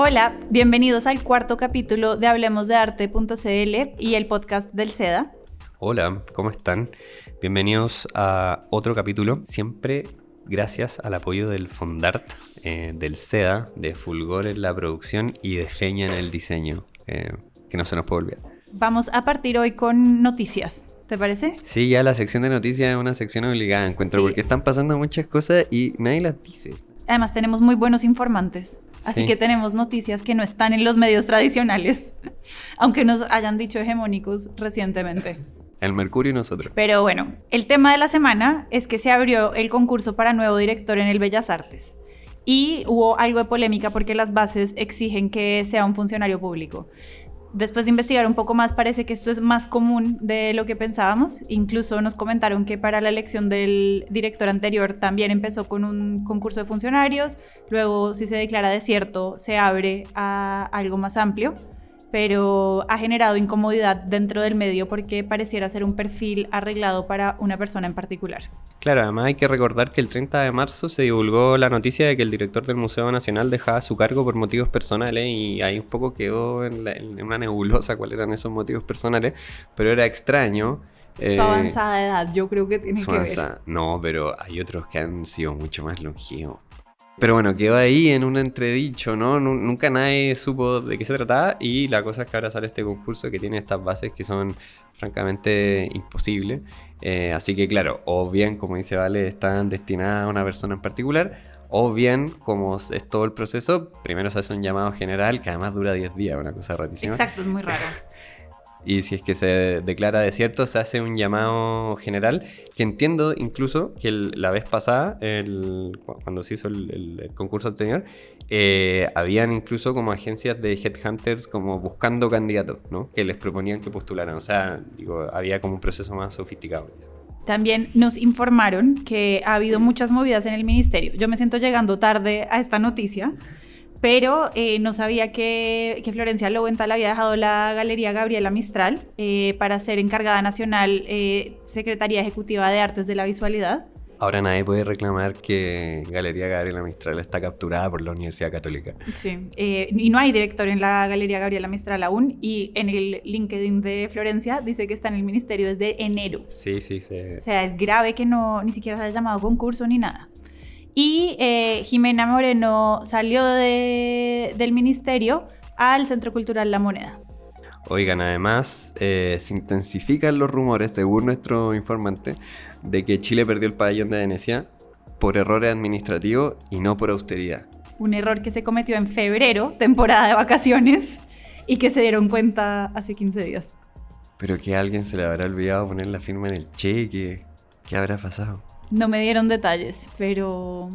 Hola, bienvenidos al cuarto capítulo de Hablemos de Arte.cl y el podcast del SEDA. Hola, ¿cómo están? Bienvenidos a otro capítulo, siempre gracias al apoyo del Fondart, eh, del SEDA, de Fulgor en la producción y de Feña en el diseño, eh, que no se nos puede olvidar. Vamos a partir hoy con noticias. ¿Te parece? Sí, ya la sección de noticias es una sección obligada, encuentro, porque están pasando muchas cosas y nadie las dice. Además, tenemos muy buenos informantes. Así que tenemos noticias que no están en los medios tradicionales, aunque nos hayan dicho hegemónicos recientemente. El Mercurio y nosotros. Pero bueno, el tema de la semana es que se abrió el concurso para nuevo director en el Bellas Artes. Y hubo algo de polémica porque las bases exigen que sea un funcionario público después de investigar un poco más, parece que esto es más común de lo que pensábamos. Incluso nos comentaron que para la elección del director anterior también empezó con un concurso de funcionarios. Luego, si se declara desierto, se abre a algo más amplio pero ha generado incomodidad dentro del medio porque pareciera ser un perfil arreglado para una persona en particular. Claro, además hay que recordar que el 30 de marzo se divulgó la noticia de que el director del Museo Nacional dejaba su cargo por motivos personales y ahí un poco quedó en, una nebulosa cuáles eran esos motivos personales, pero era extraño. Su eh, avanzada edad, yo creo que tiene que ver. No, pero hay otros que han sido mucho más longevos. Pero bueno, quedó ahí en un entredicho, ¿no? Nunca nadie supo de qué se trataba y la cosa es que ahora sale este concurso que tiene estas bases que son francamente imposibles. Eh, así que claro, o bien, como dice Vale, están destinadas a una persona en particular, o bien, como es todo el proceso, primero se hace un llamado general que además dura 10 días, una cosa rarísima. Exacto, es muy raro. y si es que se declara desierto, se hace un llamado general, que entiendo incluso que la vez pasada, cuando se hizo el, concurso anterior, eh, habían incluso como agencias de headhunters como buscando candidatos, ¿no? Que les proponían que postularan, o sea, digo, había como un proceso más sofisticado. También nos informaron que ha habido muchas movidas en el ministerio. Yo me siento llegando tarde a esta noticia pero eh, no sabía que, Florencia Lowenthal había dejado la Galería Gabriela Mistral eh, para ser encargada nacional eh, Secretaría Ejecutiva de Artes de la Visualidad. Ahora nadie puede reclamar que Galería Gabriela Mistral está capturada por la Universidad Católica. Sí, y no hay director en la Galería Gabriela Mistral aún, y en el LinkedIn de Florencia dice que está en el ministerio desde enero. Sí, sí, sí. O sea, es grave que no ni siquiera se haya llamado concurso ni nada. Y eh, Jimena Moreno salió del ministerio al Centro Cultural La Moneda. Oigan, además, eh, se intensifican los rumores, según nuestro informante, de que Chile perdió el pabellón de Venecia por errores administrativos y no por austeridad. Un error que se cometió en febrero, temporada de vacaciones, y que se dieron cuenta hace 15 días. Pero que a alguien se le habrá olvidado poner la firma en el cheque. ¿Qué habrá pasado? No me dieron detalles, pero...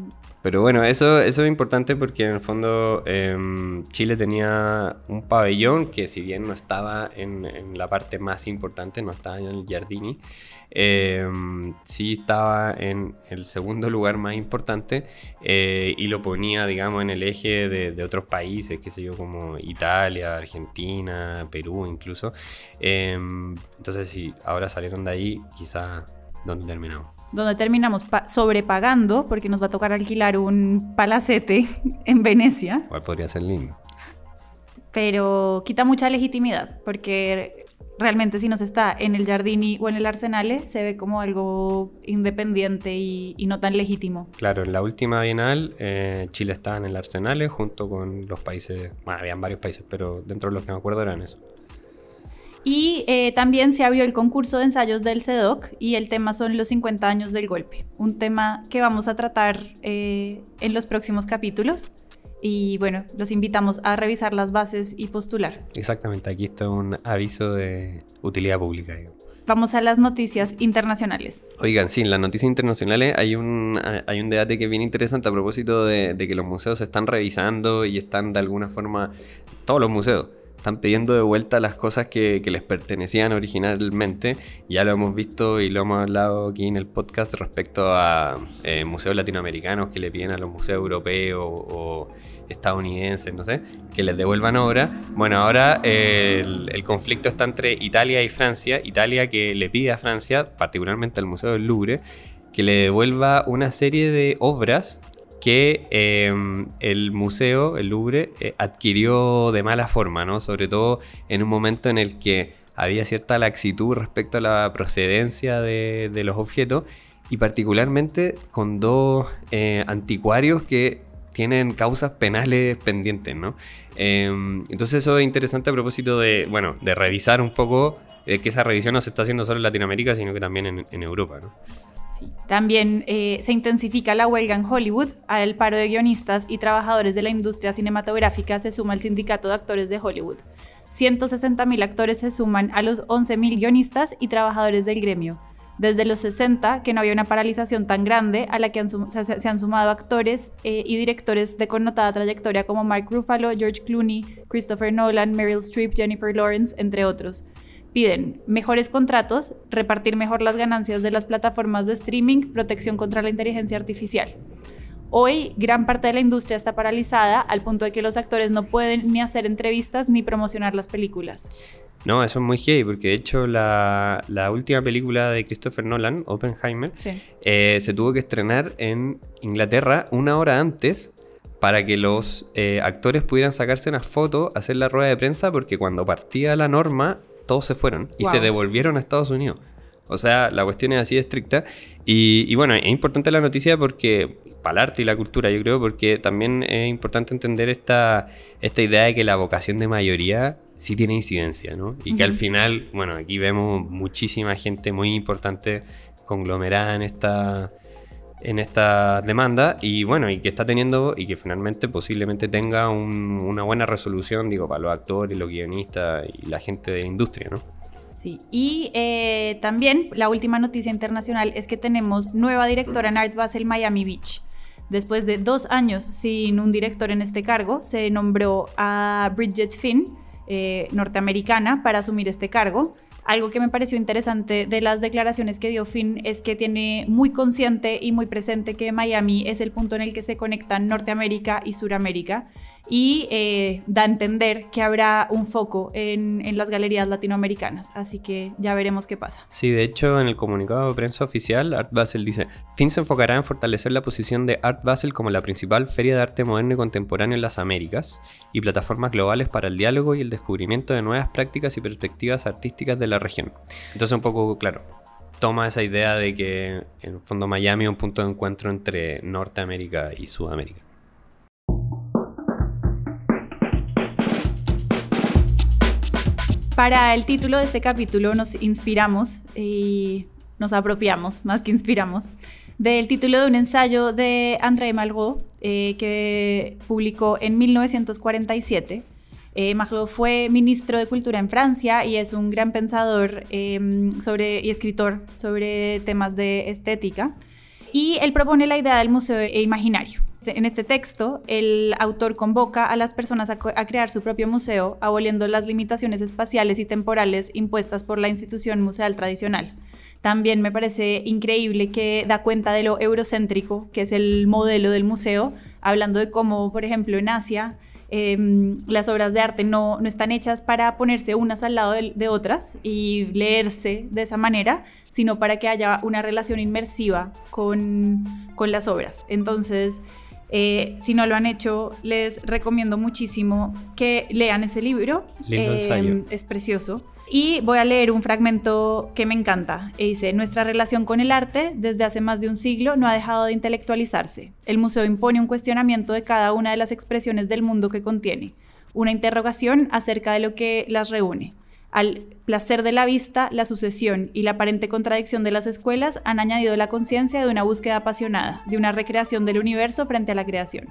Pero bueno, eso, eso es importante porque en el fondo em, Chile tenía un pabellón que si bien no estaba en, la parte más importante, no estaba en el Giardini, em, sí estaba en el segundo lugar más importante eh, y lo ponía, digamos, en el eje de, otros países, qué sé yo, como Italia, Argentina, Perú incluso. Em, entonces, si ahora salieron de ahí, quizá ¿dónde terminamos? Donde terminamos sobrepagando porque nos va a tocar alquilar un palacete en Venecia. Cuál podría ser lindo. Pero quita mucha legitimidad porque realmente si no se está en el Giardini o en el Arsenale se ve como algo independiente y, no tan legítimo. Claro, en la última Bienal eh, Chile estaba en el Arsenale junto con los países, bueno, habían varios países, pero dentro de los que me acuerdo eran eso. Y eh, también se abrió el concurso de ensayos del CEDOC y el tema son los 50 años del golpe, un tema que vamos a tratar eh, en los próximos capítulos. Y bueno, los invitamos a revisar las bases y postular. Exactamente, aquí está un aviso de utilidad pública. Vamos a las noticias internacionales. Oigan, sí, en las noticias internacionales hay un, hay un debate que es bien interesante a propósito de, de que los museos se están revisando y están de alguna forma, todos los museos, están pidiendo de vuelta las cosas que, les pertenecían originalmente. Ya lo hemos visto y lo hemos hablado aquí en el podcast respecto a eh, museos latinoamericanos que le piden a los museos europeos o estadounidenses, no sé, que les devuelvan obra. Bueno, ahora el, el, conflicto está entre Italia y Francia. Italia que le pide a Francia, particularmente al Museo del Louvre, que le devuelva una serie de obras que em, el museo, el Louvre, eh, adquirió de mala forma, ¿no? Sobre todo en un momento en el que había cierta laxitud respecto a la procedencia de, los objetos y particularmente con dos eh, anticuarios que tienen causas penales pendientes, ¿no? Em, entonces eso es interesante a propósito de, bueno, de revisar un poco eh, que esa revisión no se está haciendo solo en Latinoamérica, sino que también en, en Europa, ¿no? También eh, se intensifica la huelga en Hollywood. Al paro de guionistas y trabajadores de la industria cinematográfica se suma el sindicato de actores de Hollywood. 160.000 actores se suman a los 11.000 guionistas y trabajadores del gremio. Desde los 60, que no había una paralización tan grande, a la que se, han sumado actores eh, y directores de connotada trayectoria como Mark Ruffalo, George Clooney, Christopher Nolan, Meryl Streep, Jennifer Lawrence, entre otros piden mejores contratos, repartir mejor las ganancias de las plataformas de streaming, protección contra la inteligencia artificial. Hoy gran parte de la industria está paralizada al punto de que los actores no pueden ni hacer entrevistas ni promocionar las películas. No, eso es muy heavy, porque de hecho la, última película de Christopher Nolan, Oppenheimer, eh, se tuvo que estrenar en Inglaterra una hora antes para que los eh, actores pudieran sacarse una foto, hacer la rueda de prensa, porque cuando partía la norma todos se fueron y se devolvieron a Estados Unidos. O sea, la cuestión es así de estricta. Y, bueno, es importante la noticia porque, para el arte y la cultura, yo creo, porque también es importante entender esta, esta idea de que la vocación de mayoría sí tiene incidencia, ¿no? Y que al final, bueno, aquí vemos muchísima gente muy importante conglomerada en esta, en esta demanda y bueno, y que está teniendo y que finalmente posiblemente tenga una buena resolución, digo, para los actores, los guionistas y la gente de la industria, ¿no? Sí, y eh, también la última noticia internacional es que tenemos nueva directora en Art Basel Miami Beach. Después de dos años sin un director en este cargo, se nombró a Bridget Finn, eh, norteamericana, para asumir este cargo. Algo que me pareció interesante de las declaraciones que dio Finn es que tiene muy consciente y muy presente que Miami es el punto en el que se conectan Norteamérica y Suramérica y eh, da a entender que habrá un foco en, en, las galerías latinoamericanas. Así que ya veremos qué pasa. Sí, de hecho, en el comunicado de prensa oficial, Art Basel dice: Fin se enfocará en fortalecer la posición de Art Basel como la principal feria de arte moderno y contemporáneo en las Américas y plataformas globales para el diálogo y el descubrimiento de nuevas prácticas y perspectivas artísticas de la región. Entonces, un poco claro, toma esa idea de que en el fondo Miami es un punto de encuentro entre Norteamérica y Sudamérica. Para el título de este capítulo nos inspiramos y nos apropiamos, más que inspiramos, del título de un ensayo de André Malraux eh, que publicó en 1947. Eh, Malraux fue ministro de Cultura en Francia y es un gran pensador em, sobre, y escritor sobre temas de estética. Y él propone la idea del museo imaginario. En este texto, el autor convoca a las personas a, crear su propio museo, aboliendo las limitaciones espaciales y temporales impuestas por la institución museal tradicional. También me parece increíble que da cuenta de lo eurocéntrico, que es el modelo del museo, hablando de cómo, por ejemplo, en Asia, em, las obras de arte no, no, están hechas para ponerse unas al lado de, de, otras y leerse de esa manera, sino para que haya una relación inmersiva con, con las obras. Entonces, eh, si no lo han hecho, les recomiendo muchísimo que lean ese libro. Eh, es precioso. Y voy a leer un fragmento que me encanta. dice, nuestra relación con el arte desde hace más de un siglo no ha dejado de intelectualizarse. El museo impone un cuestionamiento de cada una de las expresiones del mundo que contiene, una interrogación acerca de lo que las reúne. Al placer de la vista, la sucesión y la aparente contradicción de las escuelas han añadido la conciencia de una búsqueda apasionada, de una recreación del universo frente a la creación.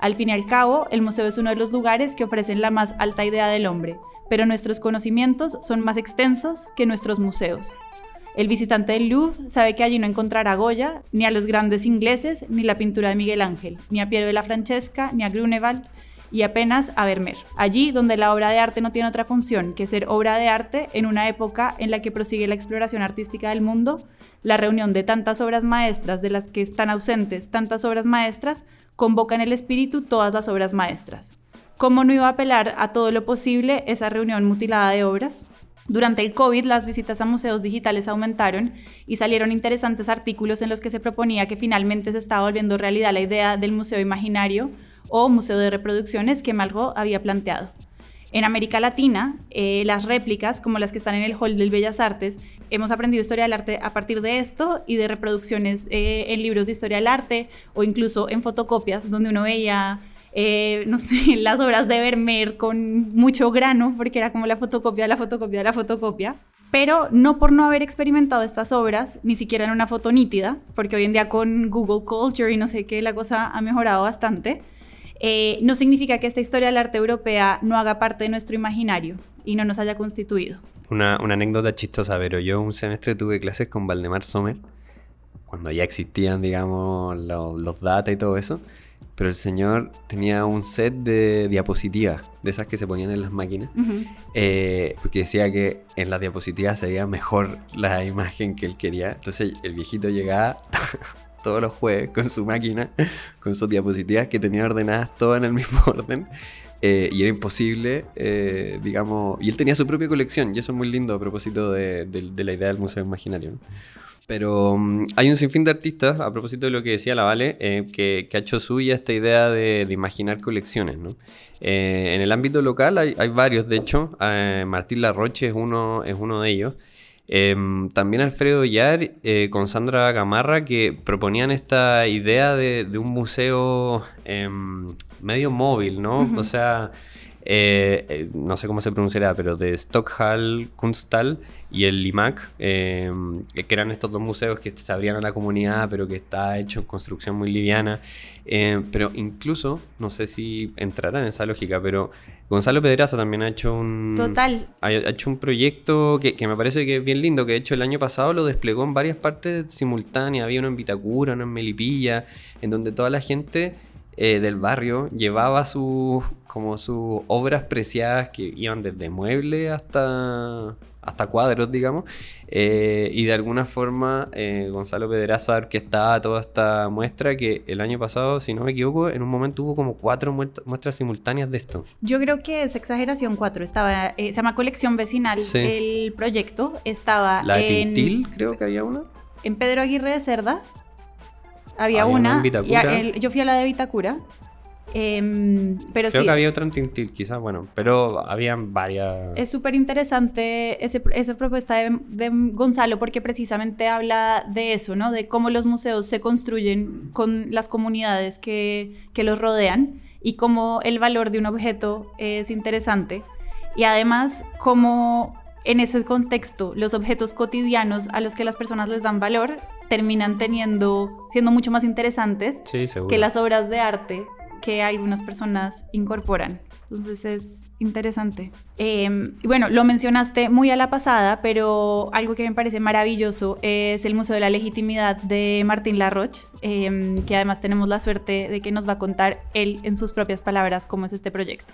Al fin y al cabo, el museo es uno de los lugares que ofrecen la más alta idea del hombre, pero nuestros conocimientos son más extensos que nuestros museos. El visitante del Louvre sabe que allí no encontrará a Goya, ni a los grandes ingleses, ni la pintura de Miguel Ángel, ni a Piero de la Francesca, ni a Grunewald, y apenas a Vermeer. Allí donde la obra de arte no tiene otra función que ser obra de arte en una época en la que prosigue la exploración artística del mundo, la reunión de tantas obras maestras de las que están ausentes tantas obras maestras convoca en el espíritu todas las obras maestras. ¿Cómo no iba a apelar a todo lo posible esa reunión mutilada de obras? Durante el COVID, las visitas a museos digitales aumentaron y salieron interesantes artículos en los que se proponía que finalmente se estaba volviendo realidad la idea del museo imaginario o museo de reproducciones que Malraux había planteado. En América Latina, eh, las réplicas, como las que están en el Hall del Bellas Artes, hemos aprendido historia del arte a partir de esto y de reproducciones eh, en libros de historia del arte o incluso en fotocopias, donde uno veía, eh, no sé, las obras de Vermeer con mucho grano, porque era como la fotocopia, la fotocopia, la fotocopia. Pero no por no haber experimentado estas obras, ni siquiera en una foto nítida, porque hoy en día con Google Culture y no sé qué, la cosa ha mejorado bastante eh, no significa que esta historia del arte europea no haga parte de nuestro imaginario y no nos haya constituido. Una, anécdota chistosa, pero yo un semestre tuve clases con Valdemar Sommer, cuando ya existían, digamos, los, data y todo eso, pero el señor tenía un set de diapositivas, de esas que se ponían en las máquinas, eh, porque decía que en las diapositivas se veía mejor la imagen que él quería. Entonces el viejito llegaba todos los jueves con su máquina, con sus diapositivas que tenía ordenadas todas en el mismo orden. Eh, y era imposible, eh, digamos, y él tenía su propia colección, y eso es muy lindo a propósito de, la idea del Museo Imaginario. Pero mm, hay un sinfín de artistas, a propósito de lo que decía la Vale, eh, que, ha hecho suya esta idea de, imaginar colecciones. ¿no? en el ámbito local hay, hay varios, de hecho, Martín Larroche es uno, es uno de ellos. Em, también Alfredo Yar eh, con Sandra Gamarra que proponían esta idea de, un museo em, medio móvil, ¿no? O sea, eh, eh, no sé cómo se pronunciará, pero de Stockhall, Kunsthal y el Limac, eh, que eran estos dos museos que se abrían a la comunidad, pero que está hecho en construcción muy liviana. pero incluso, no sé si entrará en esa lógica, pero Gonzalo Pedraza también ha hecho un. Total. Ha, hecho un proyecto que, me parece que es bien lindo, que de hecho el año pasado lo desplegó en varias partes simultáneas. Había uno en Vitacura, uno en Melipilla, en donde toda la gente eh, del barrio llevaba sus como sus obras preciadas que iban desde muebles hasta hasta cuadros, digamos, eh, y de alguna forma eh, Gonzalo Pedraza orquestaba toda esta muestra que el año pasado, si no me equivoco, en un momento hubo como cuatro muestras simultáneas de esto. Yo creo que es exageración cuatro, estaba, se llama Colección Vecinal el proyecto, estaba La de en, Tintil, creo que había una. En Pedro Aguirre de Cerda, había, una. yo fui a la de Vitacura. Em, pero Creo que había otra en Tintil, quizás, bueno, pero habían varias. Es súper interesante esa propuesta de, Gonzalo porque precisamente habla de eso, ¿no? De cómo los museos se construyen con las comunidades que, que los rodean y cómo el valor de un objeto es interesante. Y además, cómo en ese contexto, los objetos cotidianos a los que las personas les dan valor terminan teniendo, siendo mucho más interesantes que las obras de arte que algunas personas incorporan. Entonces es interesante. Em, y bueno, lo mencionaste muy a la pasada, pero algo que me parece maravilloso es el Museo de la Legitimidad de Martín Larroche, em, que además tenemos la suerte de que nos va a contar él en sus propias palabras cómo es este proyecto.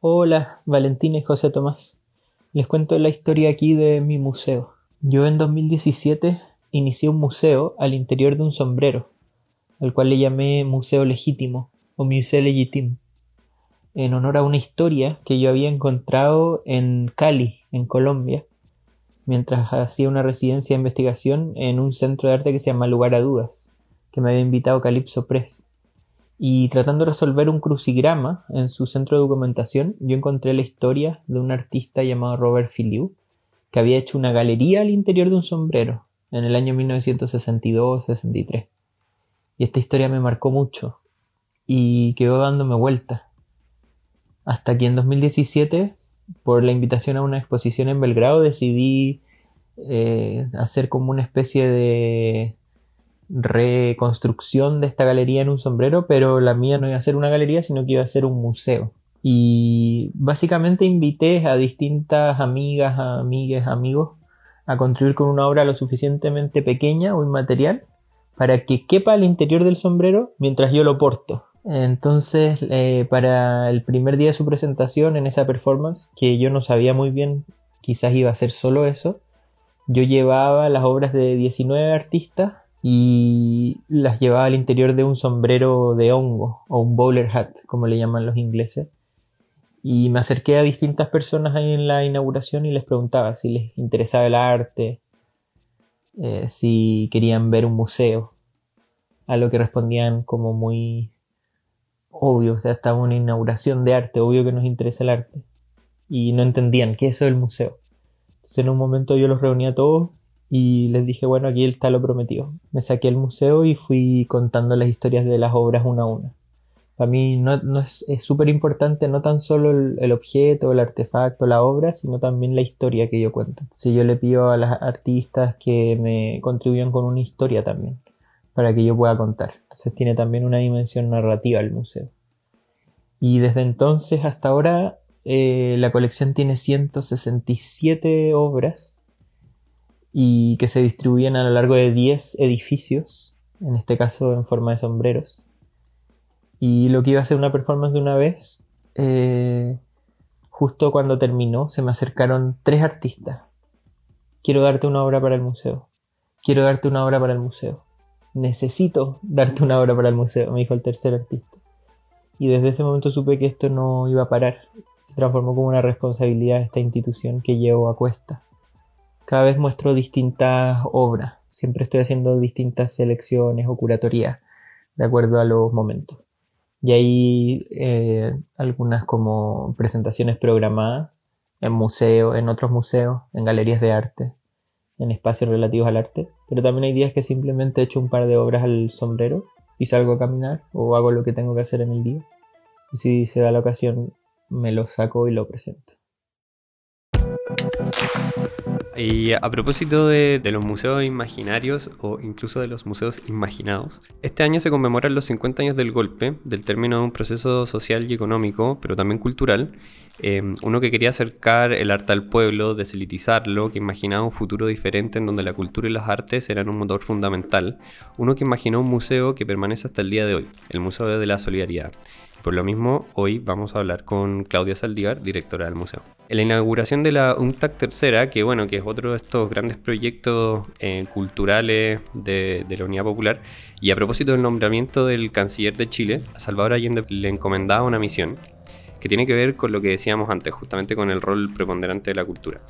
Hola, Valentina y José Tomás. Les cuento la historia aquí de mi museo. Yo en 2017 inicié un museo al interior de un sombrero, al cual le llamé Museo Legítimo o Musée Legitime, en honor a una historia que yo había encontrado en Cali, en Colombia, mientras hacía una residencia de investigación en un centro de arte que se llama Lugar a Dudas, que me había invitado Calypso Press. Y tratando de resolver un crucigrama en su centro de documentación, yo encontré la historia de un artista llamado Robert Filiu, que había hecho una galería al interior de un sombrero en el año 1962-63. Y esta historia me marcó mucho y quedó dándome vuelta. Hasta que en 2017, por la invitación a una exposición en Belgrado, decidí eh, hacer como una especie de reconstrucción de esta galería en un sombrero, pero la mía no iba a ser una galería, sino que iba a ser un museo. Y básicamente invité a distintas amigas, amigas, amigos a contribuir con una obra lo suficientemente pequeña o inmaterial para que quepa al interior del sombrero mientras yo lo porto. Entonces, eh, para el primer día de su presentación en esa performance, que yo no sabía muy bien, quizás iba a ser solo eso, yo llevaba las obras de 19 artistas y las llevaba al interior de un sombrero de hongo o un bowler hat, como le llaman los ingleses. Y me acerqué a distintas personas ahí en la inauguración y les preguntaba si les interesaba el arte, eh, si querían ver un museo. A lo que respondían como muy obvio, o sea, estaba una inauguración de arte, obvio que nos interesa el arte. Y no entendían qué es eso del museo. Entonces en un momento yo los reuní a todos y les dije, bueno, aquí está lo prometido. Me saqué al museo y fui contando las historias de las obras una a una. Para mí no, es súper importante no tan solo el, objeto, el artefacto, la obra, sino también la historia que yo cuento. Si yo le pido a las artistas que me contribuyan con una historia también, para que yo pueda contar. Entonces tiene también una dimensión narrativa el museo. Y desde entonces hasta ahora eh, la colección tiene 167 obras y que se distribuyen a lo largo de 10 edificios, en este caso en forma de sombreros. Y lo que iba a ser una performance de una vez, eh, justo cuando terminó, se me acercaron tres artistas. Quiero darte una obra para el museo. Quiero darte una obra para el museo. Necesito darte una obra para el museo, me dijo el tercer artista. Y desde ese momento supe que esto no iba a parar. Se transformó como una responsabilidad de esta institución que llevo a cuesta. Cada vez muestro distintas obras. Siempre estoy haciendo distintas selecciones o curatorías de acuerdo a los momentos. Y hay eh, algunas como presentaciones programadas en museos, en otros museos, en galerías de arte, en espacios relativos al arte. Pero también hay días que simplemente echo un par de obras al sombrero y salgo a caminar o hago lo que tengo que hacer en el día. Y si se da la ocasión, me lo saco y lo presento. Y a propósito de, los museos imaginarios o incluso de los museos imaginados, este año se conmemoran los 50 años del golpe, del término de un proceso social y económico, pero también cultural, eh, uno que quería acercar el arte al pueblo, deselitizarlo, que imaginaba un futuro diferente en donde la cultura y las artes eran un motor fundamental, uno que imaginó un museo que permanece hasta el día de hoy, el Museo de la Solidaridad. Por lo mismo, hoy vamos a hablar con Claudia Saldívar, directora del museo. En la inauguración de la UNTAC tercera, que bueno, que es otro de estos grandes proyectos eh, culturales de, la Unidad Popular, y a propósito del nombramiento del canciller de Chile, a Salvador Allende le encomendaba una misión que tiene que ver con lo que decíamos antes, justamente con el rol preponderante de la cultura.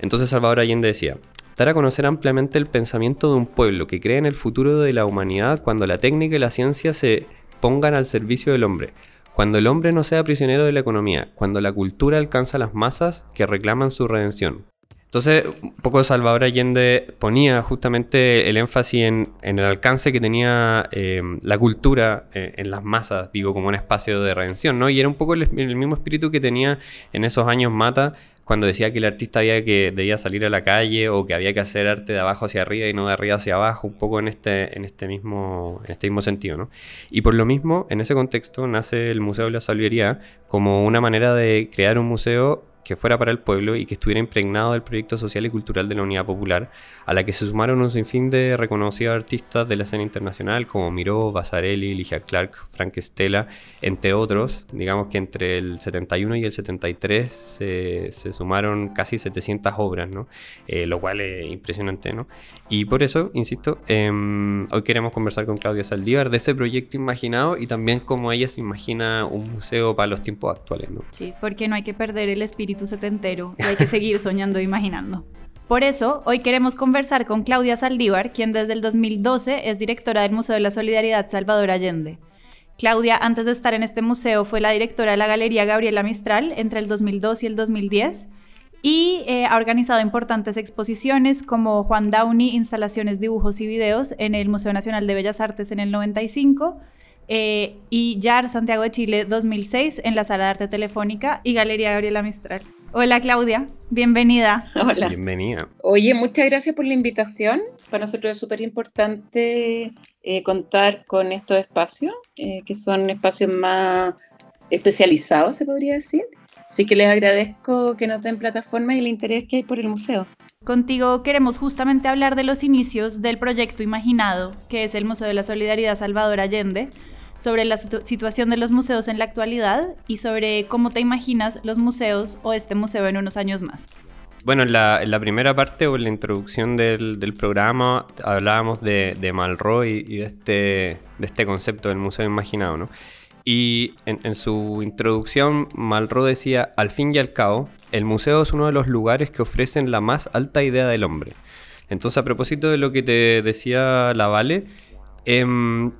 Entonces Salvador Allende decía, dar a conocer ampliamente el pensamiento de un pueblo que cree en el futuro de la humanidad cuando la técnica y la ciencia se pongan al servicio del hombre. Cuando el hombre no sea prisionero de la economía, cuando la cultura alcanza las masas que reclaman su redención. Entonces, un poco Salvador Allende ponía justamente el énfasis en, el alcance que tenía eh, la cultura eh, en las masas, digo, como un espacio de redención, ¿no? Y era un poco el mismo espíritu que tenía en esos años Mata cuando decía que el artista había que debía salir a la calle o que había que hacer arte de abajo hacia arriba y no de arriba hacia abajo, un poco en este, en este, mismo, en este mismo sentido. ¿no? Y por lo mismo, en ese contexto nace el Museo de la Sabiduría como una manera de crear un museo que fuera para el pueblo y que estuviera impregnado del proyecto social y cultural de la Unidad Popular, a la que se sumaron un sinfín de reconocidos artistas de la escena internacional como Miró, Basarelli, Ligia Clark, Frank Stella, entre otros. Digamos que entre el 71 y el 73 se, se sumaron casi 700 obras, ¿no? Eh, lo cual es impresionante. ¿no? Y por eso, insisto, em, hoy queremos conversar con Claudia Saldívar de ese proyecto imaginado y también cómo ella se imagina un museo para los tiempos actuales. ¿no? Sí, porque no hay que perder el espíritu setentero y hay que seguir soñando e imaginando. Por eso, hoy queremos conversar con Claudia Saldívar, quien desde el 2012 es directora del Museo de la Solidaridad Salvador Allende. Claudia, antes de estar en este museo, fue la directora de la Galería Gabriela Mistral entre el 2002 y el 2010 y eh, ha organizado importantes exposiciones como Juan Downey, instalaciones, dibujos y videos en el Museo Nacional de Bellas Artes en el 95 eh, y YAR Santiago de Chile 2006 en la Sala de Arte Telefónica y Galería Gabriela Mistral. Hola Claudia, bienvenida. Hola. Bienvenida. Oye, muchas gracias por la invitación. Para nosotros es súper importante eh, contar con estos espacios, eh, que son espacios más especializados, se podría decir. Así que les agradezco que nos den plataforma y el interés que hay por el museo. Contigo queremos justamente hablar de los inicios del proyecto imaginado, que es el Museo de la Solidaridad Salvador Allende, sobre la situación de los museos en la actualidad y sobre cómo te imaginas los museos o este museo en unos años más. Bueno, en la, primera parte o en la introducción del, programa hablábamos de, de Malroy y de este, de este concepto del museo imaginado, ¿no? Y en, su introducción, Malraux decía, al fin y al cabo, el museo es uno de los lugares que ofrecen la más alta idea del hombre. Entonces, a propósito de lo que te decía la Vale, em,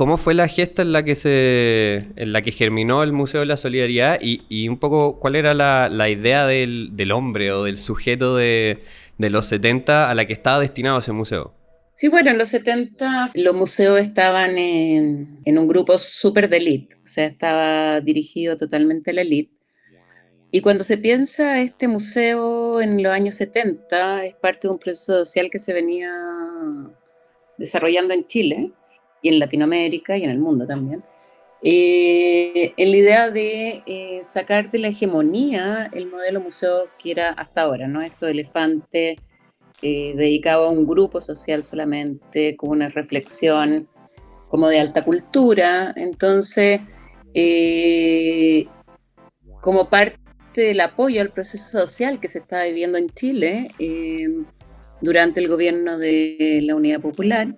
¿cómo fue la gesta en la que se. en la que germinó el Museo de la Solidaridad? Y, un poco cuál era la, idea del, hombre o del sujeto de, de los 70 a la que estaba destinado ese museo. Sí, bueno, en los 70 los museos estaban en, un grupo súper de élite, o sea, estaba dirigido totalmente a la élite. Y cuando se piensa este museo en los años 70, es parte de un proceso social que se venía desarrollando en Chile y en Latinoamérica y en el mundo también. Eh, en la idea de eh, sacar de la hegemonía el modelo museo que era hasta ahora, ¿no? Esto de elefante eh, dedicado a un grupo social solamente, con una reflexión como de alta cultura. Entonces, eh, como parte del apoyo al proceso social que se está viviendo en Chile eh, durante el gobierno de la Unidad Popular,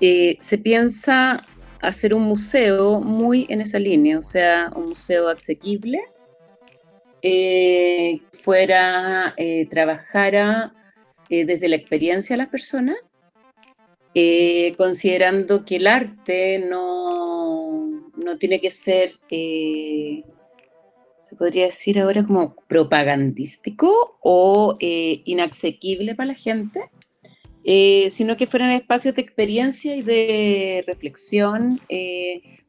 se piensa hacer un museo muy en esa línea, o sea, un museo asequible, eh, fuera, eh, trabajara eh, desde la experiencia de las personas, eh, considerando que el arte no, no tiene que ser, se podría decir ahora como propagandístico o inasequible para la gente, sino que fueran espacios de experiencia y de reflexión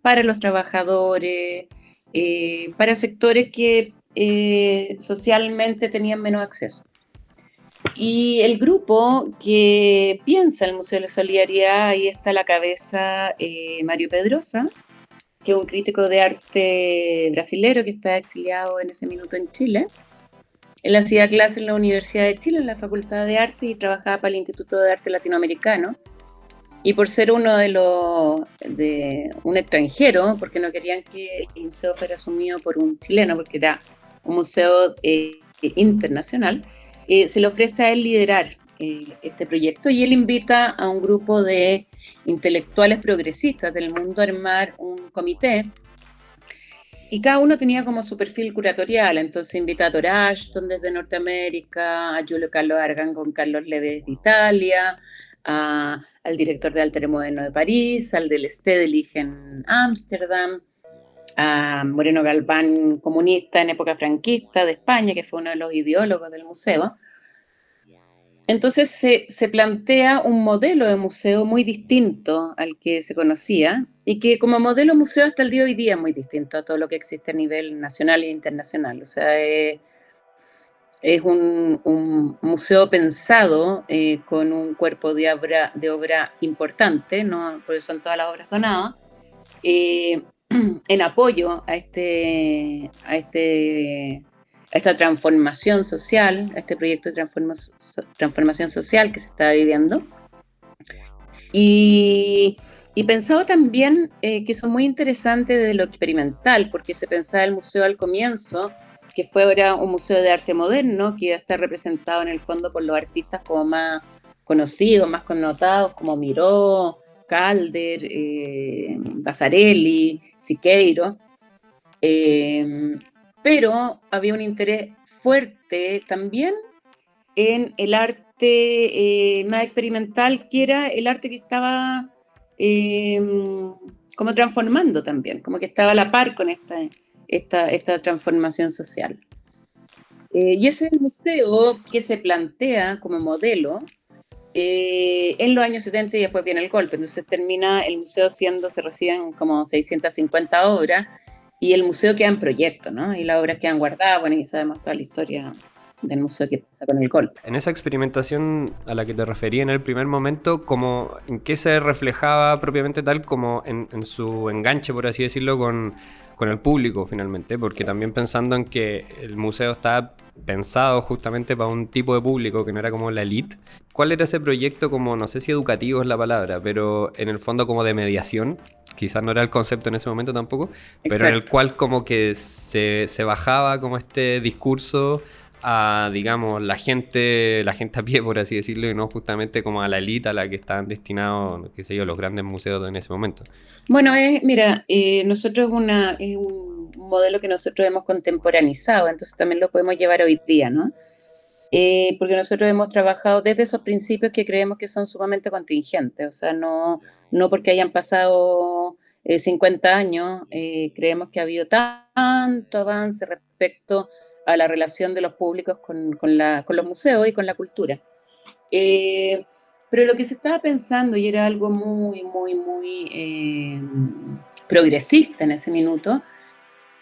para los trabajadores, para sectores que eh, socialmente tenían menos acceso. Y el grupo que piensa el Museo de la Solidaridad, ahí está la cabeza eh, Mario Pedrosa, que es un crítico de arte brasilero que está exiliado en ese minuto en Chile. Él hacía clases en la Universidad de Chile, en la Facultad de Arte, y trabajaba para el Instituto de Arte Latinoamericano. Y por ser uno de los, de un extranjero, porque no querían que el museo fuera asumido por un chileno, porque era un museo eh, internacional, eh, se le ofrece a él liderar eh, este proyecto y él invita a un grupo de intelectuales progresistas del mundo a armar un comité y cada uno tenía como su perfil curatorial, entonces invita a Thor Ashton desde Norteamérica, a Julio Carlos Argan con Carlos Leves de Italia, al director de Alter Moderno de París, al del Stedelijk en Ámsterdam, a Moreno Galván, comunista en época franquista de España, que fue uno de los ideólogos del museo. Entonces se, plantea un modelo de museo muy distinto al que se conocía y que como modelo museo hasta el día de hoy día es muy distinto a todo lo que existe a nivel nacional e internacional. O sea, es, un, museo pensado eh, con un cuerpo de obra, de obra importante, ¿no? porque son todas las obras donadas, eh, en apoyo a, este, a, este, esta transformación social, este proyecto de transformación social que se está viviendo. Y, y pensado también eh, que son muy interesantes desde lo experimental, porque se pensaba el museo al comienzo, que fue ahora un museo de arte moderno, que iba a estar representado en el fondo por los artistas como más conocidos, más connotados, como Miró, Calder, eh, Basarelli, Siqueiro, eh, pero había un interés fuerte también en el arte eh, más experimental, que era el arte que estaba como transformando también, como que estaba a la par con esta, esta, esta transformación social. y ese museo que se plantea como modelo eh, en los años 70 y después viene el golpe. Entonces termina el museo siendo, se reciben como 650 obras y el museo queda en proyecto, ¿no? Y las obras quedan guardadas, bueno, y sabemos toda la historia del museo que pasa con el golpe. En esa experimentación a la que te refería en el primer momento, como, ¿en qué se reflejaba propiamente tal como en, en su enganche, por así decirlo, con, con el público finalmente? Porque también pensando en que el museo está pensado justamente para un tipo de público que no era como la elite. ¿Cuál era ese proyecto como, no sé si educativo es la palabra, pero en el fondo como de mediación? Quizás no era el concepto en ese momento tampoco, pero en el cual como que se, se bajaba como este discurso a, digamos, la gente, la gente a pie, por así decirlo, y no justamente como a la élite a la que están destinados, qué sé yo, los grandes museos en ese momento. Bueno, es, mira, eh, nosotros es un modelo que nosotros hemos contemporanizado, entonces también lo podemos llevar hoy día, ¿no? Eh, porque nosotros hemos trabajado desde esos principios que creemos que son sumamente contingentes, o sea, no, no porque hayan pasado 50 eh, años, creemos que ha habido tanto avance respecto la relación de los públicos con, los museos y con la cultura. Eh, pero lo que se estaba pensando, y era algo muy, muy, muy eh, progresista en ese minuto,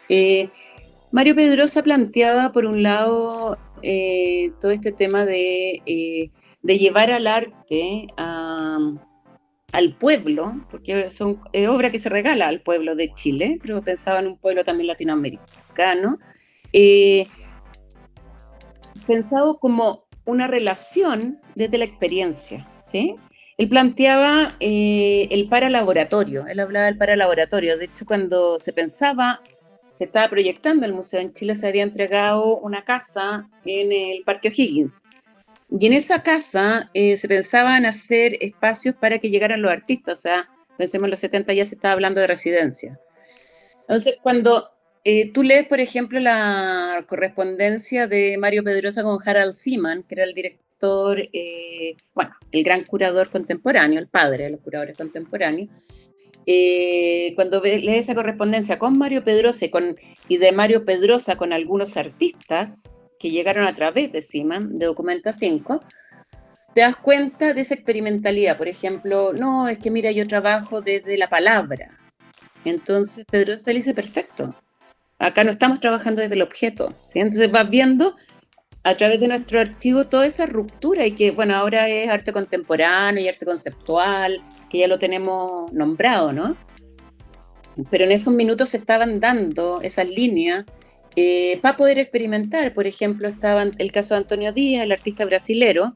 eh, Mario Pedrosa planteaba, por un lado, todo este tema de, llevar al arte al pueblo, porque son, es obra que se regala al pueblo de Chile, pero pensaba en un pueblo también latinoamericano, eh, pensado como una relación desde la experiencia, ¿sí? Él planteaba eh, el paralaboratorio, él hablaba del paralaboratorio, de hecho cuando se pensaba, se estaba proyectando el museo en Chile, se había entregado una casa en el Parque O'Higgins, y en esa casa eh, se pensaba en hacer espacios para que llegaran los artistas, o sea, pensemos en los 70 ya se estaba hablando de residencia. Entonces, cuando eh, tú lees, por ejemplo, la correspondencia de Mario Pedrosa con Harald Seaman, que era el director, eh, bueno, el gran curador contemporáneo, el padre de los curadores contemporáneos. Eh, cuando lees esa correspondencia con Mario Pedrosa y, con, y de Mario Pedrosa con algunos artistas que llegaron a través de Seaman, de Documenta 5, te das cuenta de esa experimentalidad. Por ejemplo, no, es que mira, yo trabajo desde la palabra. Entonces Pedrosa le dice, perfecto, Acá no estamos trabajando desde el objeto, ¿sí? Entonces vas viendo a través de nuestro archivo toda esa ruptura y que, bueno, ahora es arte contemporáneo y arte conceptual, que ya lo tenemos nombrado, ¿no? Pero en esos minutos se estaban dando esas líneas eh, para poder experimentar. Por ejemplo, estaba el caso de Antonio Díaz, el artista brasilero,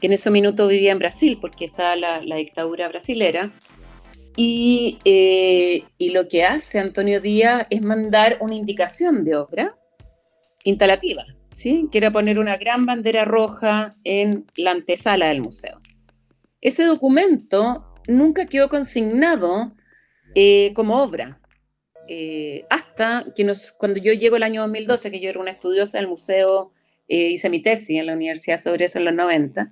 que en esos minutos vivía en Brasil porque estaba la, la dictadura brasilera, eh, y, lo que hace Antonio Díaz es mandar una indicación de obra instalativa, ¿sí? que era poner una gran bandera roja en la antesala del museo. Ese documento nunca quedó consignado eh, como obra, eh, hasta que nos, cuando yo llego el año 2012, que yo era una estudiosa del museo, hice mi tesis en la Universidad sobre eso en los 90,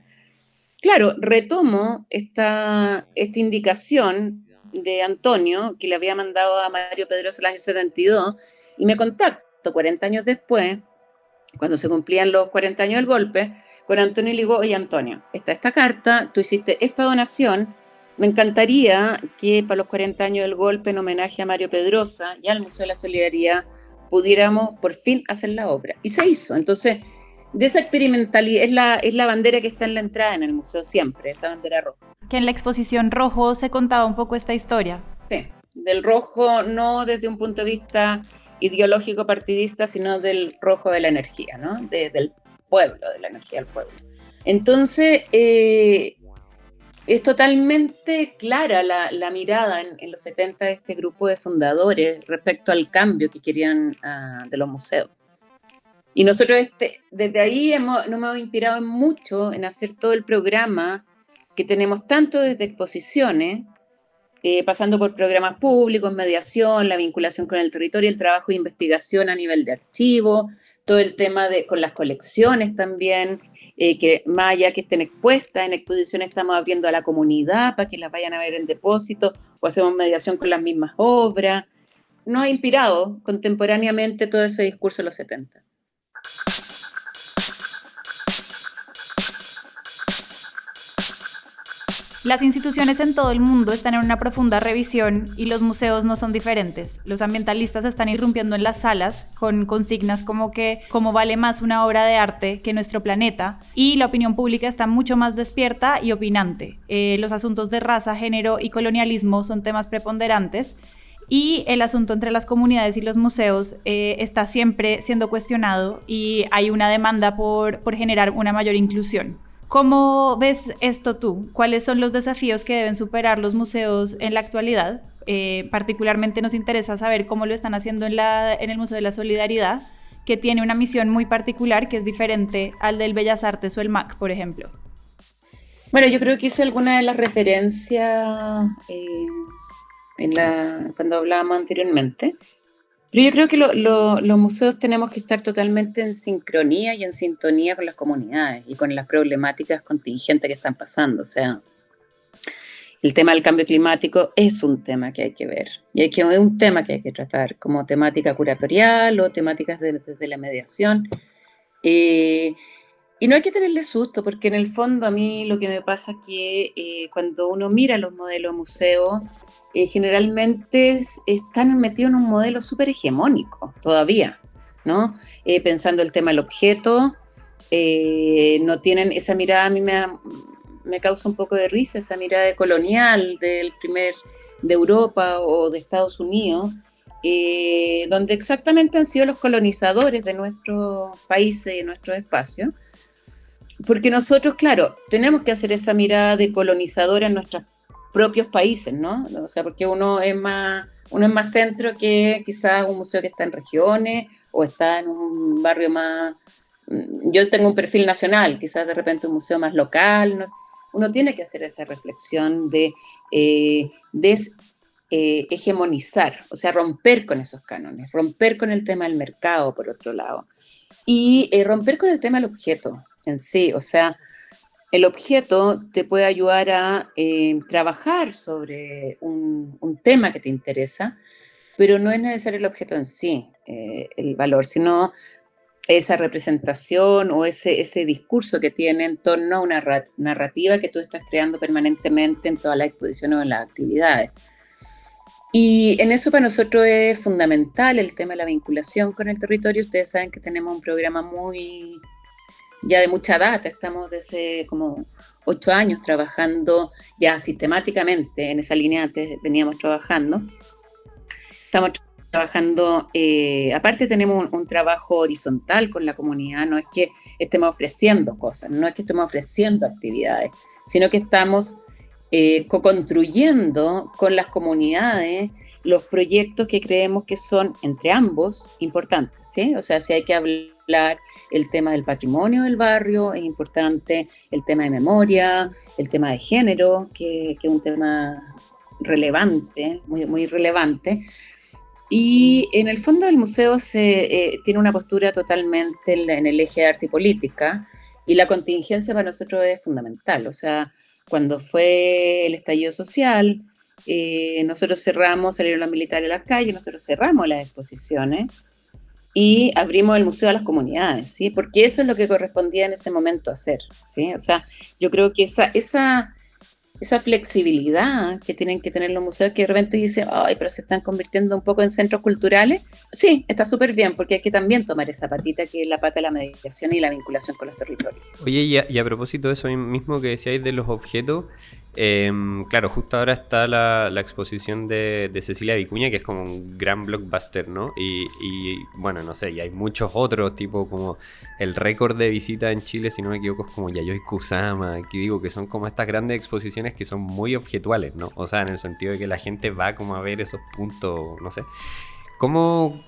claro, retomo esta, esta indicación de Antonio, que le había mandado a Mario Pedrosa el año 72, y me contacto 40 años después, cuando se cumplían los 40 años del golpe, con Antonio y oye Antonio, está esta carta, tú hiciste esta donación, me encantaría que para los 40 años del golpe, en homenaje a Mario Pedrosa y al Museo de la Solidaridad, pudiéramos por fin hacer la obra. Y se hizo. Entonces, de esa experimentalidad, es la, es la bandera que está en la entrada en el museo siempre, esa bandera roja que en la exposición rojo se contaba un poco esta historia. Sí, del rojo no desde un punto de vista ideológico partidista, sino del rojo de la energía, ¿no? del pueblo, de la energía del pueblo. Entonces, eh, es totalmente clara la, mirada en, los 70 de este grupo de fundadores respecto al cambio que querían ah, de los museos. Y nosotros este, desde ahí hemos, nos hemos inspirado mucho en hacer todo el programa que tenemos tanto desde exposiciones, eh, pasando por programas públicos, mediación, la vinculación con el territorio, el trabajo de investigación a nivel de archivo, todo el tema de, con las colecciones también, eh, que más allá que estén expuestas en exposición estamos abriendo a la comunidad para que las vayan a ver en depósito o hacemos mediación con las mismas obras. Nos ha inspirado contemporáneamente todo ese discurso de los 70. Las instituciones en todo el mundo están en una profunda revisión y los museos no son diferentes. Los ambientalistas están irrumpiendo en las salas con consignas como que cómo vale más una obra de arte que nuestro planeta y la opinión pública está mucho más despierta y opinante. Eh, los asuntos de raza, género y colonialismo son temas preponderantes y el asunto entre las comunidades y los museos eh, está siempre siendo cuestionado y hay una demanda por, por generar una mayor inclusión. ¿Cómo ves esto tú? ¿Cuáles son los desafíos que deben superar los museos en la actualidad? Eh, particularmente nos interesa saber cómo lo están haciendo en, el Museo de la Solidaridad, que tiene una misión muy particular que es diferente al del Bellas Artes o el MAC, por ejemplo. Bueno, yo creo que hice alguna de las referencias eh, cuando hablábamos anteriormente. Pero yo creo que los museos tenemos que estar totalmente en sincronía y en sintonía con las comunidades y con las problemáticas contingentes que están pasando. O sea, el tema del cambio climático es un tema que hay que ver y hay que, es un tema que hay que tratar como temática curatorial o temáticas desde de, la mediación. Eh, y no hay que tenerle susto, porque en el fondo a mí lo que me pasa es que eh, cuando uno mira los modelos museos, eh, generalmente están metidos en un modelo súper hegemónico todavía, ¿no? Eh, pensando el tema del objeto, no tienen esa mirada, a mí me, me causa un poco de risa, esa mirada colonial del primer, de Europa o de Estados Unidos, donde exactamente han sido los colonizadores de nuestros países y de nuestros espacios, porque nosotros, claro, tenemos que hacer esa mirada de colonizadora en nuestros propios países, ¿no? O sea, porque uno es más, uno es más centro que quizás un museo que está en regiones o está en un barrio más... Mm, yo tengo un perfil nacional, quizás de repente un museo más local, no uno tiene que hacer esa reflexión de, eh, eh, hegemonizar, o sea, romper con esos cánones, romper con el tema del mercado, por otro lado, y eh, romper con el tema del objeto en sí. O sea, el objeto te puede ayudar a eh, trabajar sobre un, tema que te interesa, pero no es necesario el objeto en sí, eh, el valor, sino esa representación o ese, ese discurso que tiene en torno a una narrativa que tú estás creando permanentemente en todas las exposiciones o en las actividades. Y en eso para nosotros es fundamental el tema de la vinculación con el territorio. Ustedes saben que tenemos un programa muy ya de mucha data, estamos desde como ocho años trabajando ya sistemáticamente en esa línea, antes veníamos trabajando. Estamos trabajando, eh, aparte tenemos un, trabajo horizontal con la comunidad, no es que estemos ofreciendo cosas, no es que estemos ofreciendo actividades, sino que estamos eh, co-construyendo con las comunidades los proyectos que creemos que son entre ambos importantes, ¿sí? O sea, si hay que hablar el tema del patrimonio del barrio, es importante el tema de memoria, el tema de género, que, es un tema relevante, muy, muy relevante. Y en el fondo del museo se, eh, tiene una postura totalmente en, el eje de arte y política, y la contingencia para nosotros es fundamental. O sea, cuando fue el estallido social, eh, nosotros cerramos, salieron los militares a la calle, nosotros cerramos las exposiciones y abrimos el museo a las comunidades, ¿sí? Porque eso es lo que correspondía en ese momento hacer, ¿sí? O sea, yo creo que esa, esa, esa flexibilidad que tienen que tener los museos que de repente dicen, ay, pero se están convirtiendo un poco en centros culturales, sí, está súper bien, porque hay que también tomar esa patita que es la pata de la mediación y la vinculación con los territorios. Oye, y a, y a propósito de eso mismo que decíais de los objetos, Em, claro, justo ahora está la, exposición de, Cecilia Vicuña, que es como un gran blockbuster, ¿no? Y, bueno, no sé, y hay muchos otros, tipo como el récord de visita en Chile, si no me equivoco, es como Yayoi Kusama, que digo que son como estas grandes exposiciones que son muy objetuales, ¿no? O sea, en el sentido de que la gente va como a ver esos puntos, no sé. ¿Cómo,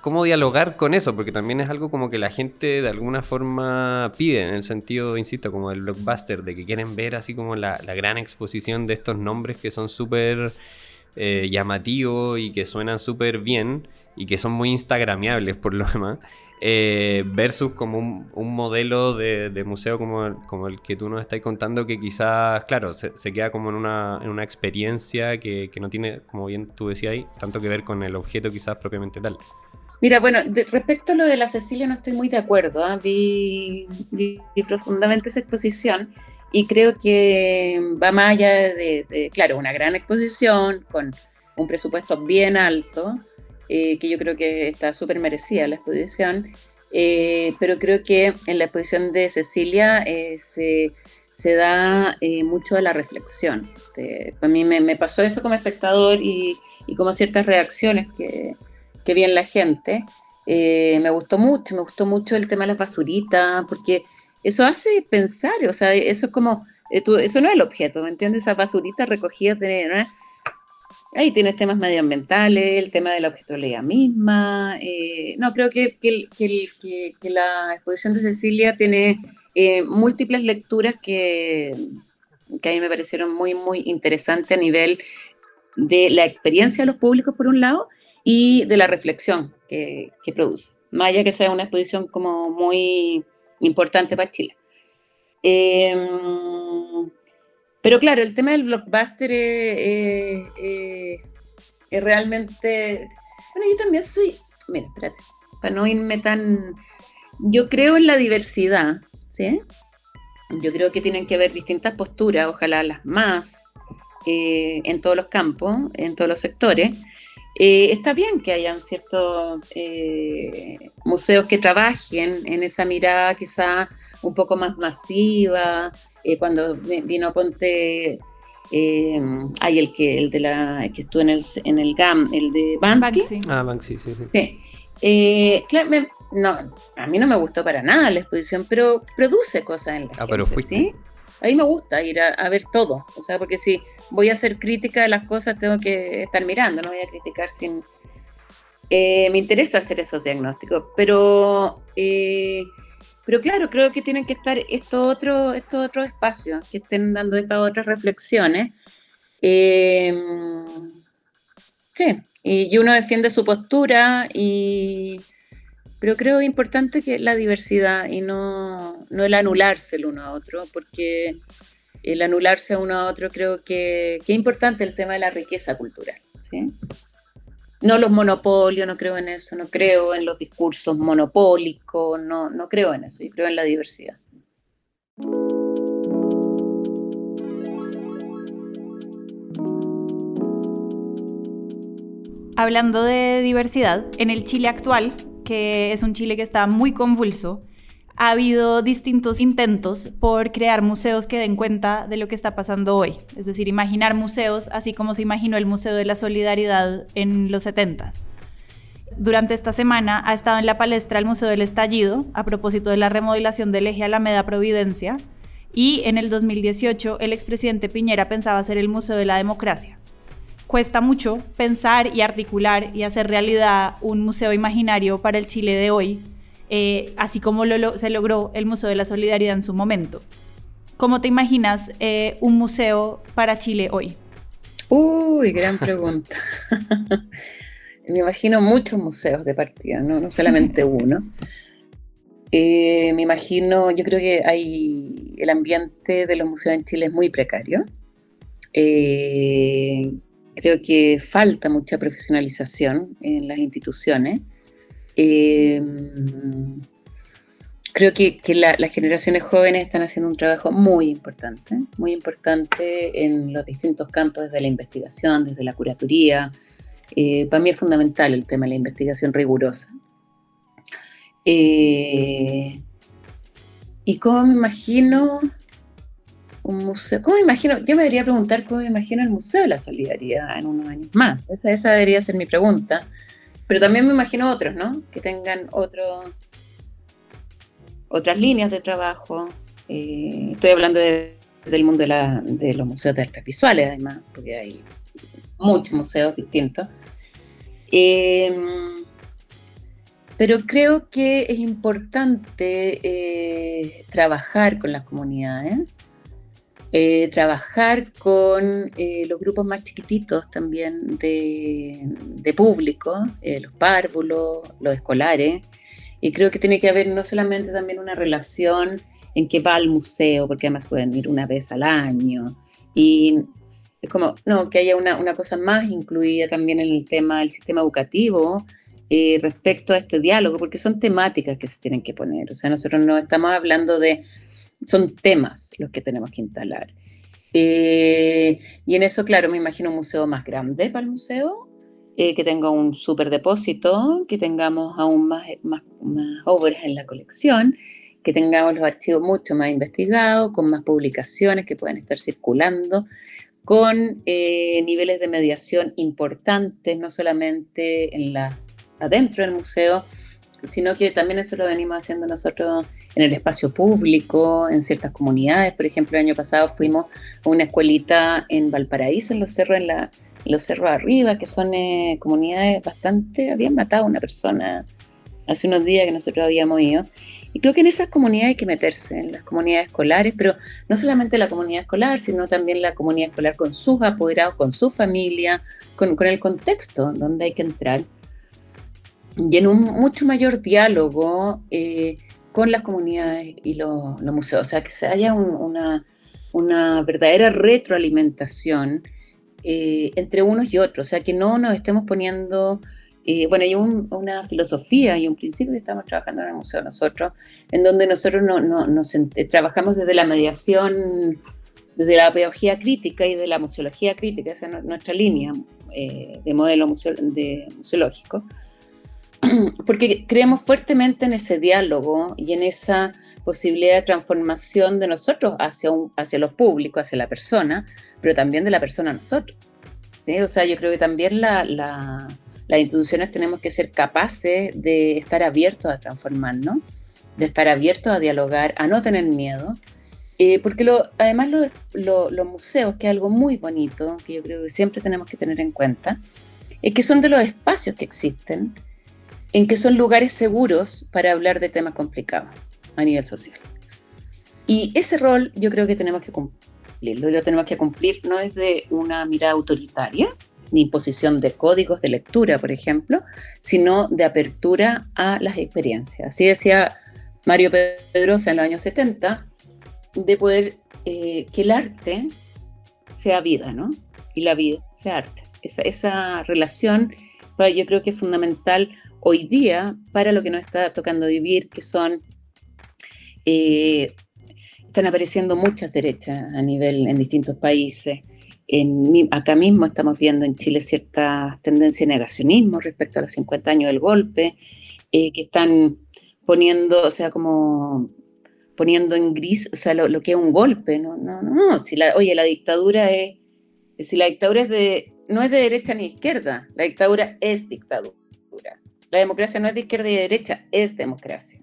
cómo dialogar con eso, porque también es algo como que la gente de alguna forma pide, en el sentido, insisto, como del blockbuster, de que quieren ver así como la, gran exposición de estos nombres que son súper eh, llamativos y que suenan súper bien y que son muy instagramiables por lo demás, eh, versus como un, modelo de, museo como, como, el que tú nos estás contando, que quizás, claro, se, queda como en una, en una experiencia que, no tiene, como bien tú decías ahí, tanto que ver con el objeto quizás propiamente tal. Mira, bueno, respecto a lo de la Cecilia no estoy muy de acuerdo. ¿ah? Vi, profundamente esa exposición y creo que va más allá de, claro, una gran exposición con un presupuesto bien alto, eh, que yo creo que está súper merecida la exposición, eh, pero creo que en la exposición de Cecilia eh, se, se, da mucho de la reflexión. a mí me, me, pasó eso como espectador y, y como ciertas reacciones que que bien la gente. Eh, me gustó mucho, me gustó mucho el tema de las basuritas, porque eso hace pensar, o sea, eso es como, eh, eso no es el objeto, ¿me entiendes? Esas basuritas recogidas de... Ahí tienes temas medioambientales, el tema de la objetualidad misma. Eh, no, creo que, que, la exposición de Cecilia tiene eh, múltiples lecturas que, que a mí me parecieron muy, muy interesantes a nivel de la experiencia de los públicos, por un lado, y de la reflexión que, produce. Más allá que sea una exposición como muy importante para Chile. Em, pero claro, el tema del blockbuster es, realmente... Bueno, yo también soy... Mira, espérate, para no irme tan... Yo creo en la diversidad, ¿sí? Yo creo que tienen que haber distintas posturas, ojalá las más, eh, en todos los campos, en todos los sectores. Eh, está bien que hayan ciertos eh, museos que trabajen en esa mirada quizá un poco más masiva. Cuando vino Ponte, hay el que el de la que estuvo en el, en el GAM, el de Bansky. Ah, Banksy, sí, sí. no, a mí no me gustó para nada la exposición, pero produce cosas en la ah, pero ¿sí? A mí me gusta ir a, ver todo, o sea, porque si voy a hacer crítica de las cosas, tengo que estar mirando, no voy a criticar sin... Eh, me interesa hacer esos diagnósticos, pero, eh, pero claro, creo que tienen que estar estos otros estos otros espacios que estén dando estas otras reflexiones. Eh, sí, y uno defiende su postura y, pero creo importante que la diversidad y no, no el anularse el uno a otro, porque el anularse uno a otro creo que, es importante el tema de la riqueza cultural. ¿sí? No los monopolios, no creo en eso, no creo en los discursos monopólicos, no, no creo en eso, yo creo en la diversidad. Hablando de diversidad, en el Chile actual que es un Chile que está muy convulso, ha habido distintos intentos por crear museos que den cuenta de lo que está pasando hoy. Es decir, imaginar museos así como se imaginó el Museo de la Solidaridad en los 70 Durante esta semana ha estado en la palestra el Museo del Estallido a propósito de la remodelación del eje Alameda Providencia y en el 2018 el expresidente Piñera pensaba hacer el Museo de la Democracia cuesta mucho pensar y articular y hacer realidad un museo imaginario para el Chile de hoy, eh, así como lo, se logró el Museo de la Solidaridad en su momento. ¿Cómo te imaginas eh, un museo para Chile hoy? Uy, gran pregunta. me imagino muchos museos de partida, no, solamente uno. Eh, me imagino, yo creo que hay el ambiente de los museos en Chile es muy precario. Eh, Creo que falta mucha profesionalización en las instituciones. Em, creo que, las generaciones jóvenes están haciendo un trabajo muy importante, muy importante en los distintos campos, desde la investigación, desde la curatoría. Eh, para mí es fundamental el tema de la investigación rigurosa. Eh, y cómo me imagino un museo. ¿Cómo me imagino? Yo me debería preguntar cómo me imagino el Museo de la Solidaridad en unos años más. Esa, esa debería ser mi pregunta. Pero también me imagino otros, ¿no? Que tengan otro, otras líneas de trabajo. Eh, estoy hablando del mundo de, los museos de artes visuales, además, porque hay muchos museos distintos. Em, pero creo que es importante eh, trabajar con las comunidades eh, trabajar con eh, los grupos más chiquititos también de, público, eh, los párvulos, los escolares. Y creo que tiene que haber no solamente también una relación en que va al museo, porque además pueden ir una vez al año. Y es como, no, que haya una, una cosa más incluida también en el tema del sistema educativo, respecto a este diálogo, porque son temáticas que se tienen que poner. O sea, nosotros no estamos hablando de son temas los que tenemos que instalar. Eh, y en eso, claro, me imagino un museo más grande para el museo, eh, que tenga un super depósito, que tengamos aún más, más, obras en la colección, que tengamos los archivos mucho más investigados, con más publicaciones que puedan estar circulando, con eh, niveles de mediación importantes, no solamente en las, adentro del museo, sino que también eso lo venimos haciendo nosotros en el espacio público, en ciertas comunidades. Por ejemplo, el año pasado fuimos a una escuelita en Valparaíso, en los cerros, en, la, los cerros arriba, que son eh, comunidades bastante, habían matado a una persona hace unos días que nosotros habíamos ido. Y creo que en esas comunidades hay que meterse, en las comunidades escolares, pero no solamente la comunidad escolar, sino también la comunidad escolar con sus apoderados, con su familia, con, con el contexto donde hay que entrar. Y en un mucho mayor diálogo eh, con las comunidades y los museos, o sea, que se haya una, una, verdadera retroalimentación eh, entre unos y otros, o sea, que no nos estemos poniendo bueno, hay una filosofía y un principio que estamos trabajando en el museo nosotros, en donde nosotros no, nos eh, trabajamos desde la mediación, desde la pedagogía crítica y de la museología crítica, esa es nuestra línea eh, de modelo de museológico, porque creemos fuertemente en ese diálogo y en esa posibilidad de transformación de nosotros hacia, un, hacia los públicos, hacia la persona, pero también de la persona a nosotros. O sea, yo creo que también la las instituciones tenemos que ser capaces de estar abiertos a transformarnos, de estar abiertos a dialogar, a no tener miedo. Eh, porque lo, además los museos, que es algo muy bonito, que yo creo que siempre tenemos que tener en cuenta, es que son de los espacios que existen, en que son lugares seguros para hablar de temas complicados a nivel social. Y ese rol yo creo que tenemos que cumplirlo, lo tenemos que cumplir no es de una mirada autoritaria, de imposición de códigos de lectura, por ejemplo, sino de apertura a las experiencias. Así decía Mario Pedrosa en los años 70, de poder eh, que el arte sea vida, ¿no? Y la vida sea arte. Esa, esa relación yo creo que es fundamental hoy día para lo que nos está tocando vivir, que son... Eh, están apareciendo muchas derechas a nivel en distintos países. Acá mismo estamos viendo en Chile ciertas tendencias de negacionismo respecto a los 50 años del golpe, eh, que están poniendo, o sea, como poniendo en gris, o sea, lo, que es un golpe, no, no, no, si la, oye, la dictadura es, si la dictadura es de, no es de derecha ni izquierda, la dictadura es dictadura, la democracia no es de izquierda y de derecha, es democracia.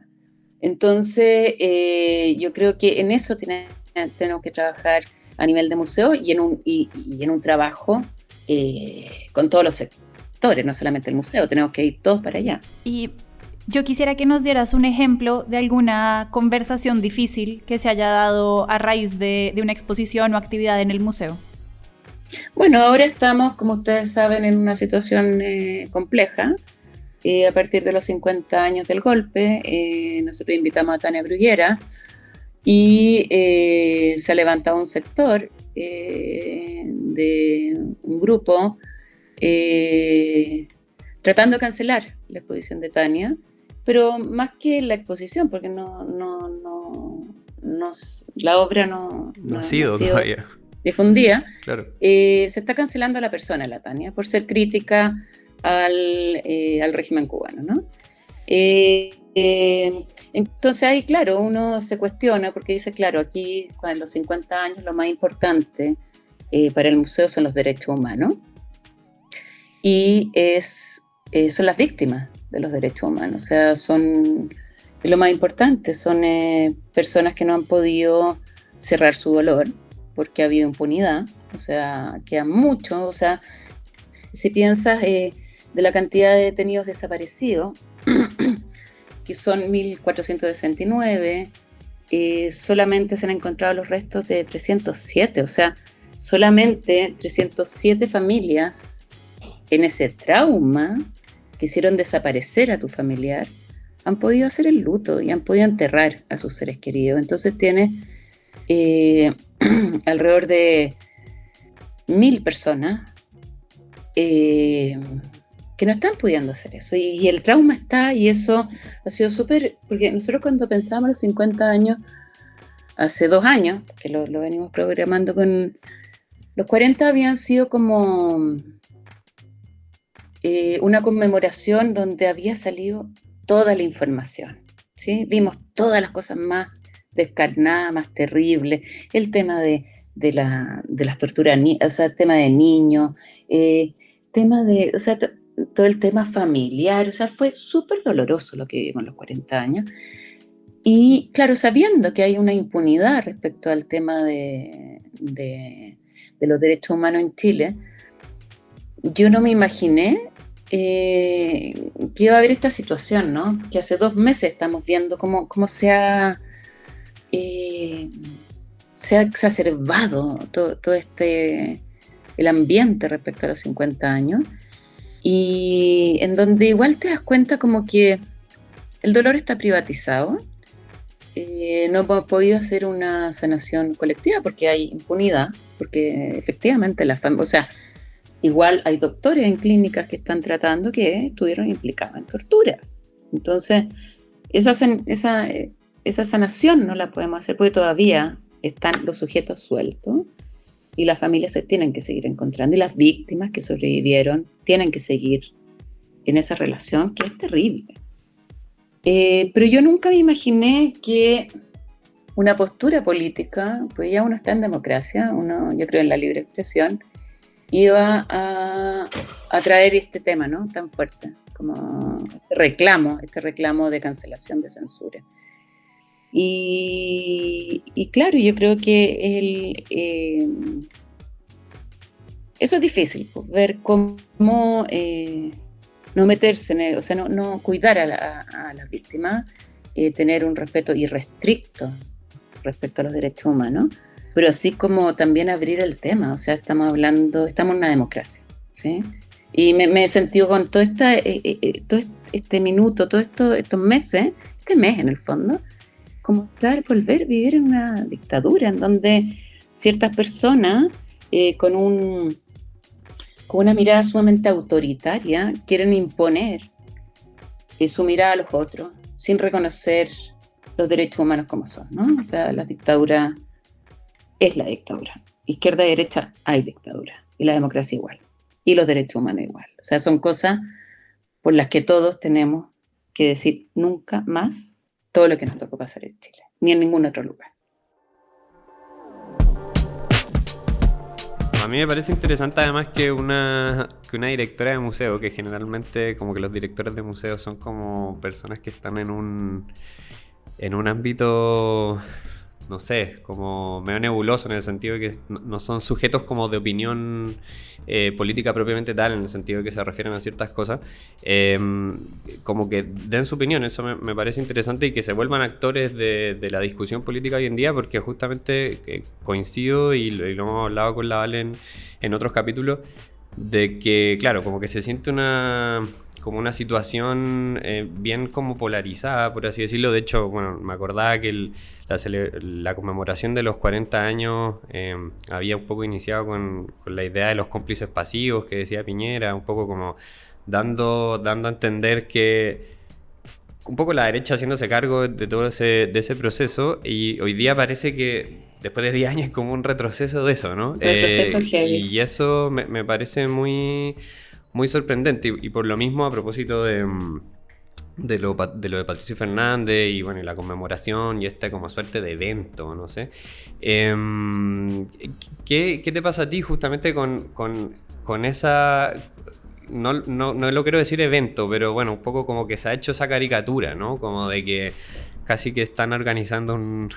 Entonces, eh, yo creo que en eso tenemos que trabajar a nivel de museo y en un, y, en un trabajo eh, con todos los sectores, no solamente el museo, tenemos que ir todos para allá. Y yo quisiera que nos dieras un ejemplo de alguna conversación difícil que se haya dado a raíz de, una exposición o actividad en el museo. Bueno, ahora estamos, como ustedes saben, en una situación eh, compleja. Eh, a partir de los 50 años del golpe, nosotros invitamos a Tania Bruguera, y eh, se ha levantado un sector eh, de un grupo eh, tratando de cancelar la exposición de Tania, pero más que la exposición, porque no, no, no, no la obra no, no, ha sido, difundida, claro. se está cancelando a la persona, la Tania, por ser crítica al, al régimen cubano. ¿no? Eh, entonces ahí, claro, uno se cuestiona porque dice, claro, aquí en los 50 años lo más importante eh, para el museo son los derechos humanos y es, eh, son las víctimas de los derechos humanos, o sea, son lo más importante, son personas que no han podido cerrar su dolor porque ha habido impunidad, o sea, quedan mucho, o sea, si piensas de la cantidad de detenidos desaparecidos, que son 1.469, eh, solamente se han encontrado los restos de 307, o sea, solamente 307 familias en ese trauma que hicieron desaparecer a tu familiar han podido hacer el luto y han podido enterrar a sus seres queridos. Entonces tiene eh, alrededor de mil personas eh, que no están pudiendo hacer eso. Y, el trauma está, y eso ha sido súper, porque nosotros cuando pensábamos los 50 años, hace dos años, que lo, venimos programando con los 40 habían sido como eh, una conmemoración donde había salido toda la información. ¿sí? Vimos todas las cosas más descarnadas, más terribles, el tema de, la, de las torturas, o sea, el tema de niños, eh, tema de, o sea, todo el tema familiar, o sea, fue súper doloroso lo que vivimos los 40 años. Y claro, sabiendo que hay una impunidad respecto al tema de, de, los derechos humanos en Chile, yo no me imaginé eh, que iba a haber esta situación, ¿no? Que hace dos meses estamos viendo cómo, cómo se ha... Eh, se ha exacerbado todo, todo, este el ambiente respecto a los 50 años y en donde igual te das cuenta como que el dolor está privatizado eh, no hemos podido hacer una sanación colectiva porque hay impunidad, porque efectivamente la o sea, igual hay doctores en clínicas que están tratando que estuvieron implicados en torturas. Entonces, esa, esa, esa sanación no la podemos hacer porque todavía están los sujetos sueltos y las familias se tienen que seguir encontrando y las víctimas que sobrevivieron tienen que seguir en esa relación que es terrible. Eh, pero yo nunca me imaginé que una postura política, pues ya uno está en democracia, uno, yo creo en la libre expresión, iba a, traer este tema, ¿no? Tan fuerte, como este reclamo, este reclamo de cancelación de censura. Y, claro, yo creo que el, eh, eso es difícil, pues, ver cómo eh, no meterse en o sea, no, cuidar a la, víctima, eh, tener un respeto irrestricto respecto a los derechos humanos, pero así como también abrir el tema, o sea, estamos hablando, estamos en una democracia, ¿sí? Y me, he sentido con todo, esta, todo este minuto, todos esto, estos meses, este mes en el fondo, como estar, volver vivir en una dictadura en donde ciertas personas con un con una mirada sumamente autoritaria, quieren imponer su mirada a los otros sin reconocer los derechos humanos como son, ¿no? O sea, la dictadura es la dictadura. Izquierda y derecha hay dictadura. Y la democracia igual. Y los derechos humanos igual. O sea, son cosas por las que todos tenemos que decir nunca más todo lo que nos tocó pasar en Chile, ni en ningún otro lugar. A mí me parece interesante además que una, que una directora de museo, que generalmente como que los directores de museo son como personas que están en un, en un ámbito no sé, como medio nebuloso en el sentido de que no son sujetos como de opinión eh, política propiamente tal, en el sentido de que se refieren a ciertas cosas, em, como que den su opinión, eso me, parece interesante y que se vuelvan actores de, la discusión política hoy en día, porque justamente eh, coincido y, lo hemos hablado con la Valen en otros capítulos, de que, claro, como que se siente una como una situación eh, bien como polarizada, por así decirlo. De hecho, bueno, me acordaba que la, conmemoración de los 40 años eh, había un poco iniciado con, la idea de los cómplices pasivos que decía Piñera, un poco como dando, dando a entender que un poco la derecha haciéndose cargo de todo ese, de ese proceso y hoy día parece que después de 10 años es como un retroceso de eso, ¿no? Retroceso eh, heavy. Y eso me, me parece muy muy sorprendente. Y, por lo mismo, a propósito de, mm, de, lo, de, lo, de Patricio Fernández y bueno, la conmemoración y esta como suerte de evento, no sé. Em, ¿qué, ¿qué, te pasa a ti justamente con, con, con esa... No, no, no, lo quiero decir evento, pero bueno, un poco como que se ha hecho esa caricatura, ¿no? Como de que casi que están organizando un,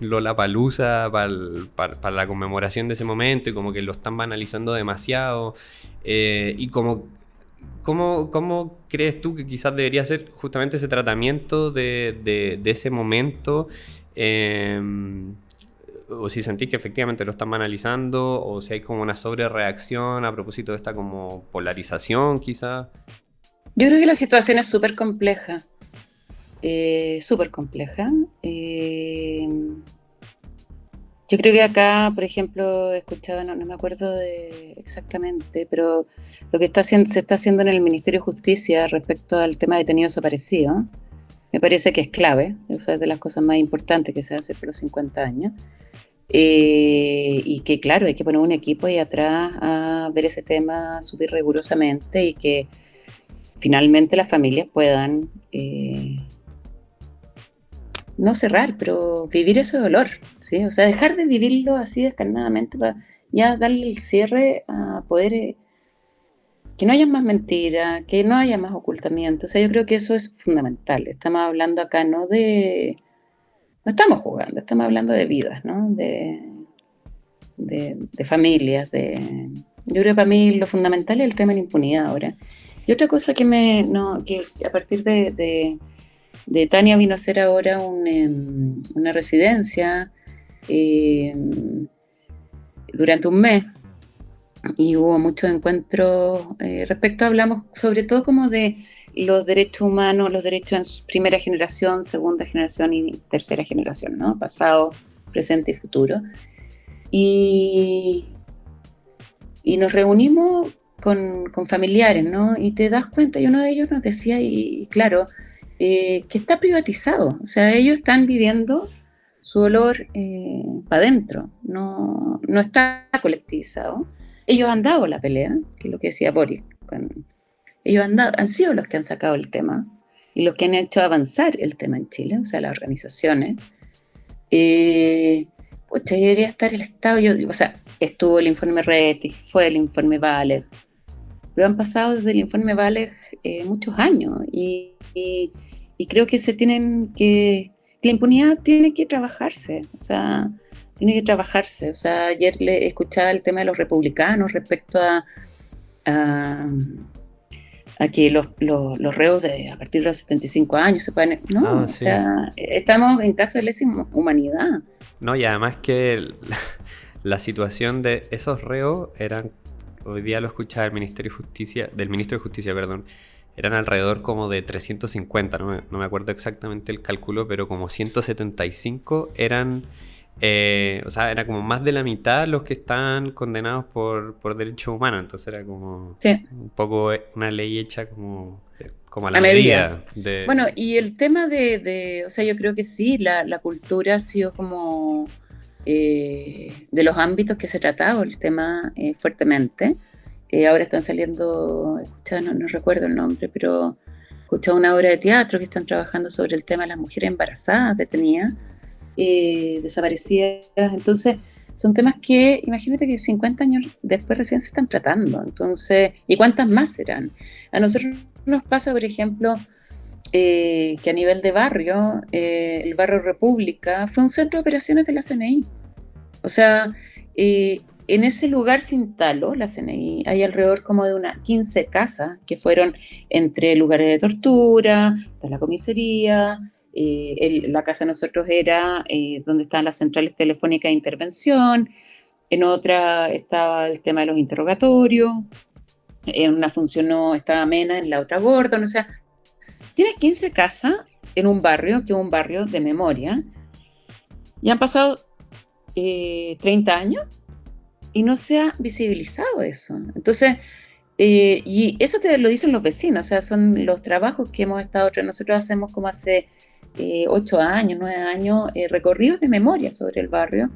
Lola Palusa para, la conmemoración de ese momento y como que lo están banalizando demasiado. Eh, y como, ¿cómo, ¿cómo, crees tú que quizás debería ser justamente ese tratamiento de, ese momento? Em, o si sentís que efectivamente lo están banalizando, o si hay como una sobrereacción a propósito de esta como polarización quizás. Yo creo que la situación es súper compleja eh, súper compleja. Eh, yo creo que acá, por ejemplo, escuchaba, no, no me acuerdo de exactamente, pero lo que está se está haciendo en el Ministerio de Justicia respecto al tema de detenidos desaparecidos, me parece que es clave, es de las cosas más importantes que se hace por los 50 años. Eh, y que claro, hay que poner un equipo ahí atrás a ver ese tema súper rigurosamente y que finalmente las familias puedan eh, no cerrar, pero vivir ese dolor, ¿sí? O sea, dejar de vivirlo así descarnadamente para ya darle el cierre a poder, eh, que no haya más mentiras, que no haya más ocultamiento. O sea, yo creo que eso es fundamental. Estamos hablando acá no de... No estamos jugando, estamos hablando de vidas, ¿no? De, de, familias, de... Yo creo que para mí lo fundamental es el tema de la impunidad ahora. Y otra cosa que me... No, que a partir de, de, Tania vino a ser ahora em, una residencia em, durante un mes y hubo muchos encuentros. Eh, respecto hablamos sobre todo como de los derechos humanos, los derechos en primera generación, segunda generación y tercera generación, ¿no? Pasado, presente y futuro. Y, y nos reunimos con, con, familiares, ¿no? Y te das cuenta, y uno de ellos nos decía, y, claro, eh, que está privatizado, o sea, ellos están viviendo su olor eh, para adentro, no, no está colectivizado ellos han dado la pelea, que es lo que decía Boris. ellos han, han sido los que han sacado el tema y los que han hecho avanzar el tema en Chile, o sea, las organizaciones. Eh, pues debería estar el Estado, yo digo, o sea, estuvo el informe Retic, fue el informe Valeg, pero han pasado desde el informe Valeg eh, muchos años y, y, creo que se tienen que, la impunidad tiene que trabajarse, o sea, tiene que trabajarse. O sea, ayer le escuchaba el tema de los republicanos respecto a, a, que los, los, reos de, a partir de los 75 años se pueden... No, ah, o sea, estamos en caso de lesa humanidad. No, y además que la, situación de esos reos eran, hoy día lo escuchaba el Ministerio de Justicia, del Ministro de Justicia, perdón, eran alrededor como de 350, no me, no me acuerdo exactamente el cálculo, pero como 175 eran eh, o sea, era como más de la mitad los que están condenados por, por derechos humanos. Entonces era como un poco una ley hecha como, como a la, medida. Bueno, y el tema de, o sea, yo creo que sí, la, la cultura ha sido como eh, de los ámbitos que se ha tratado el tema eh, fuertemente. Ahora están saliendo, no, no recuerdo el nombre, pero escuché una obra de teatro que están trabajando sobre el tema de las mujeres embarazadas detenidas eh, desaparecidas. Entonces, son temas que, imagínate que 50 años después recién se están tratando. Entonces, ¿y cuántas más serán? A nosotros nos pasa, por ejemplo, eh, que a nivel de barrio, eh, el barrio República fue un centro de operaciones de la CNI. O sea, en ese lugar sin talo, la CNI, hay alrededor como de unas 15 casas que fueron entre lugares de tortura, de la comisaría, eh, la casa de nosotros era eh, donde estaban las centrales telefónicas de intervención, en otra estaba el tema de los interrogatorios, en una funcionó, estaba Mena, en la otra Gordon, o sea, tienes 15 casas en un barrio, que es un barrio de memoria, y han pasado 30 eh, años y no se ha visibilizado eso. Entonces, y eso te lo dicen los vecinos, o sea, son los trabajos que hemos estado, nosotros hacemos como hace eh, ocho años, nueve años, eh, recorridos de memoria sobre el barrio,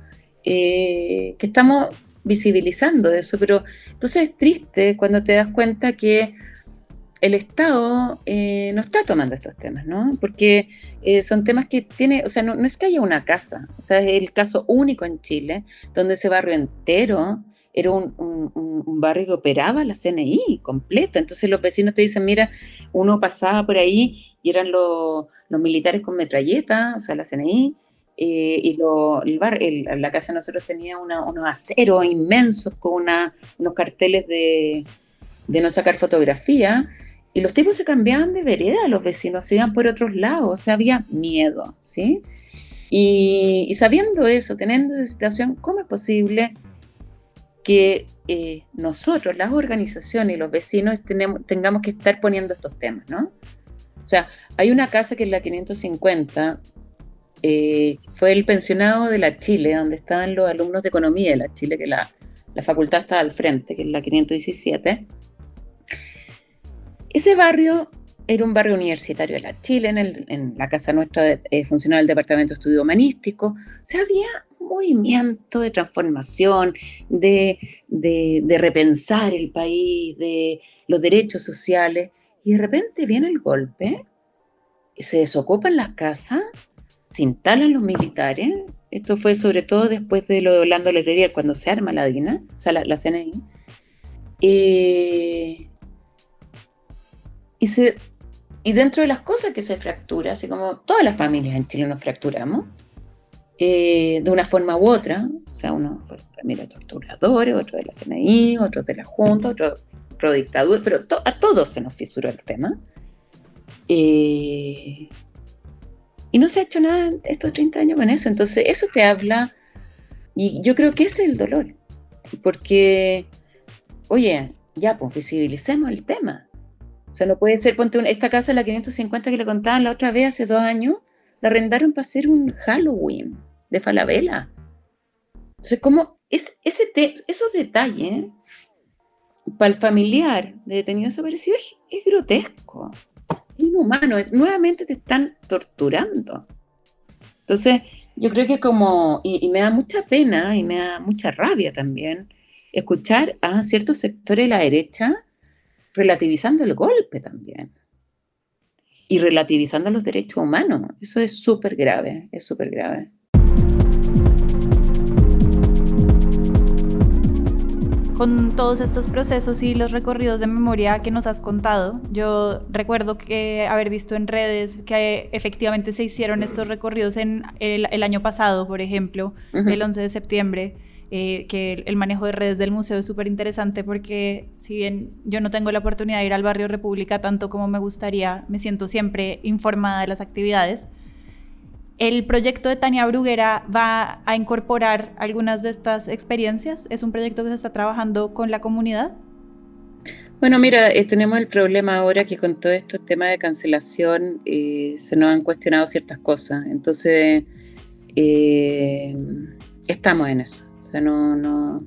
eh, que estamos visibilizando eso, pero entonces es triste cuando te das cuenta que el Estado no está tomando estos temas, ¿no? Porque son temas que tiene, o sea, no, es que haya una casa, o sea, es el caso único en Chile, donde ese barrio entero era un, barrio que operaba la CNI completa. Entonces los vecinos te dicen, mira, uno pasaba por ahí y eran los, militares con metralleta, o sea, la CNI, eh, y el bar, la casa de nosotros tenía unos aceros inmensos con unos carteles de, no sacar fotografía. Y los tipos se cambiaban de vereda, los vecinos se iban por otros lados, o sea, había miedo, ¿sí? Y, y sabiendo eso, teniendo esa situación, ¿cómo es posible que eh, nosotros, las organizaciones y los vecinos tenemos, tengamos que estar poniendo estos temas, ¿no? O sea, hay una casa que es la 550, eh, fue el pensionado de la Chile, donde estaban los alumnos de economía de la Chile, que la, la facultad está al frente, que es la 517. Ese barrio era un barrio universitario de la Chile, en, la casa nuestra eh, funcionaba el Departamento de Estudio Humanístico. O sea, había movimiento de transformación, de, repensar el país, de los derechos sociales, y de repente viene el golpe, se desocupan las casas, se instalan los militares, esto fue sobre todo después de lo de Orlando Letelier, cuando se arma la DINA, o sea, la, CNI, eh, y, se, y dentro de las cosas que se fractura, así como todas las familias en Chile nos fracturamos, eh, de una forma u otra, o sea, uno fue familia torturadores, otro de la CNI, otro de la Junta, otro pro dictadura, pero a todos se nos fisuró el tema. Eh, y no se ha hecho nada estos 30 años con eso. Entonces, eso te habla, y yo creo que ese es el dolor, porque, oye, ya, pues visibilicemos el tema. O sea, no puede ser, ponte esta casa, la 550 que le contaban la otra vez hace dos años, la arrendaron para hacer un Halloween de Falabella. Entonces, como es, ese esos detalles para el familiar de detenido desaparecido es, es grotesco, es inhumano, nuevamente te están torturando. Entonces, yo creo que como, y, me da mucha pena y me da mucha rabia también, escuchar a ciertos sectores de la derecha relativizando el golpe también. Y relativizando los derechos humanos. Eso es súper grave, es súper grave. con todos estos procesos y los recorridos de memoria que nos has contado, yo recuerdo que haber visto en redes que efectivamente se hicieron estos recorridos en el, año pasado, por ejemplo, el 11 de septiembre. Eh, que el manejo de redes del museo es súper interesante porque si bien yo no tengo la oportunidad de ir al barrio República tanto como me gustaría, me siento siempre informada de las actividades. ¿El proyecto de Tania Bruguera va a incorporar algunas de estas experiencias? ¿Es un proyecto que se está trabajando con la comunidad? Bueno, mira, eh, tenemos el problema ahora que con todo estos temas de cancelación eh, se nos han cuestionado ciertas cosas. Entonces, eh, estamos en eso. Sea, no, no,